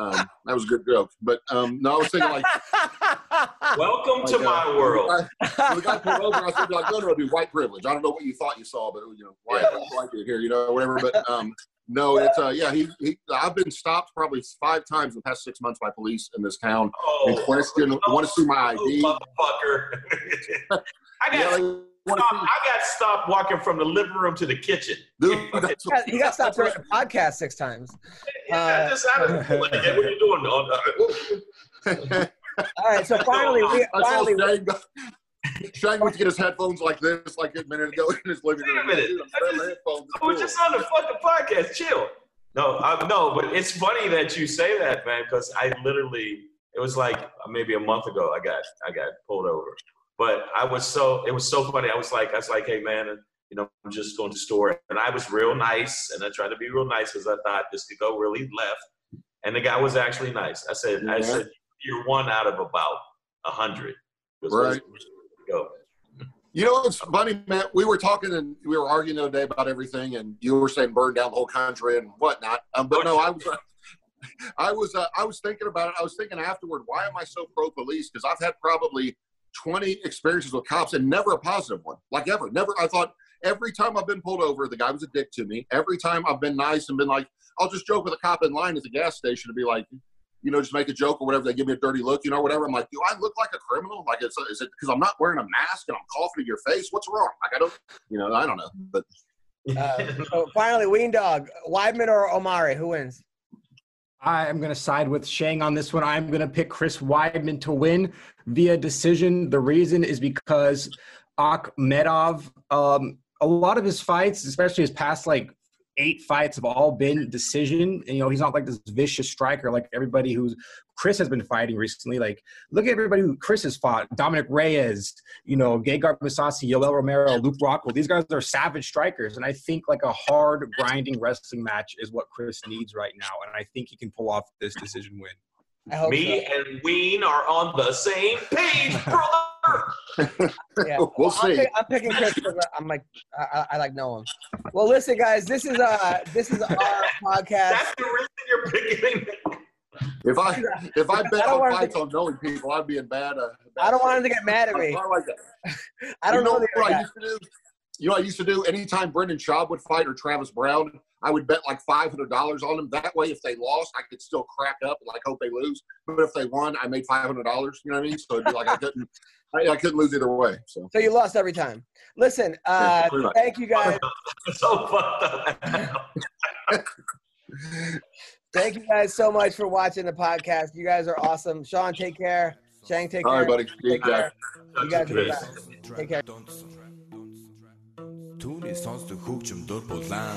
um, that was a good joke. But um, no, I was thinking like, Welcome to like, my uh, world. when the guy pulled over, I said like, no, no, dude, white privilege. I don't know what you thought you saw, but you know, white, white dude here, you know, whatever. But um, no, it's uh, yeah, he, he, I've been stopped probably five times in the past six months by police in this town. In Oh, question, want to see my oh, ID? motherfucker. I got Yeah, they want to stopped, I got stopped walking from the living room to the kitchen. see. Dude, that's He got- stopped during the podcast six times. Yeah, uh, just out of hey, what are you doing? All right, so finally, we I saw finally Shane, go- went to get his headphones like this, like a minute ago in his living Wait a minute. Dude, I'm I wearing just- my I was cool. just on the fucking podcast. Chill. No, I, no, but it's funny that you say that, man, because I literally, it was like maybe a month ago, I got, I got pulled over. But I was so, it was so funny. I was like, I was like, hey, man, you know, I'm just going to store, and I was real nice, and I tried to be real nice because I thought this could go really left. And the guy was actually nice. I said, I said, you're one out of about a hundred. Right. Go. You know, it's funny, man. We were talking and we were arguing the other day about everything, and you were saying burn down the whole country and whatnot. Um, but no, I was, I was, uh, I was thinking about it. I was thinking afterward, why am I so pro police? Because I've had probably twenty experiences with cops and never a positive one, like ever. Never. I thought Every time I've been pulled over, the guy was a dick to me. Every time I've been nice and been like, I'll just joke with a cop in line at the gas station to be like, you know, just make a joke or whatever. They give me a dirty look, you know, whatever. I'm like, do I look like a criminal? Like, is, is it because I'm not wearing a mask and I'm coughing in your face? What's wrong? Like, I don't, you know, I don't know. But Uh, so finally, Ween Dog, Weidman or Omari, who wins? I am going to side with Shang on this one. I'm going to pick Chris Weidman to win via decision. The reason is because Akhmedov, um, a lot of his fights, especially his past like eight fights, have all been decision. And, you know, he's not like this vicious striker like everybody who's Chris has been fighting recently. Like, look at everybody who Chris has fought: Dominick Reyes, you know, Gegard Mousasi, Yoel Romero, Luke Rockhold. These guys are savage strikers, and I think like a hard grinding wrestling match is what Chris needs right now, and I think he can pull off this decision win. I hope Me so. and Ween are on the same page, brother. Yeah. we'll I'm, see. pick- I'm picking Chris I'm like I, I, I like know him. Well, listen, guys, this is uh this is our podcast. That's the reason you're picking. If I if I bet I don't on want fights to- on knowing people, I'd be in bad. Uh, bad I don't want him to get mad at me. I like that. I don't you know know what I used to do. You know what I used to do? Anytime Brendan Schaub would fight or Travis Browne, I would bet like five hundred dollars on them. That way, if they lost, I could still crack up and like hope they lose. But if they won, I made five hundred dollars. You know what I mean? So it'd be like I couldn't, I, I couldn't lose either way. So So you lost every time. Listen, uh, Yeah, thank you guys. so fucked up. Thank you guys so much for watching the podcast. You guys are awesome. Sean, take care. Shang, take all care. right, buddy. See Take guys. care. You guys are the best. Take care. Түүний сонсдог хөгжим дур булаа.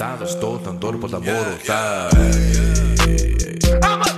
Дагаж дуулан дур булаа мууруулаа. Амаа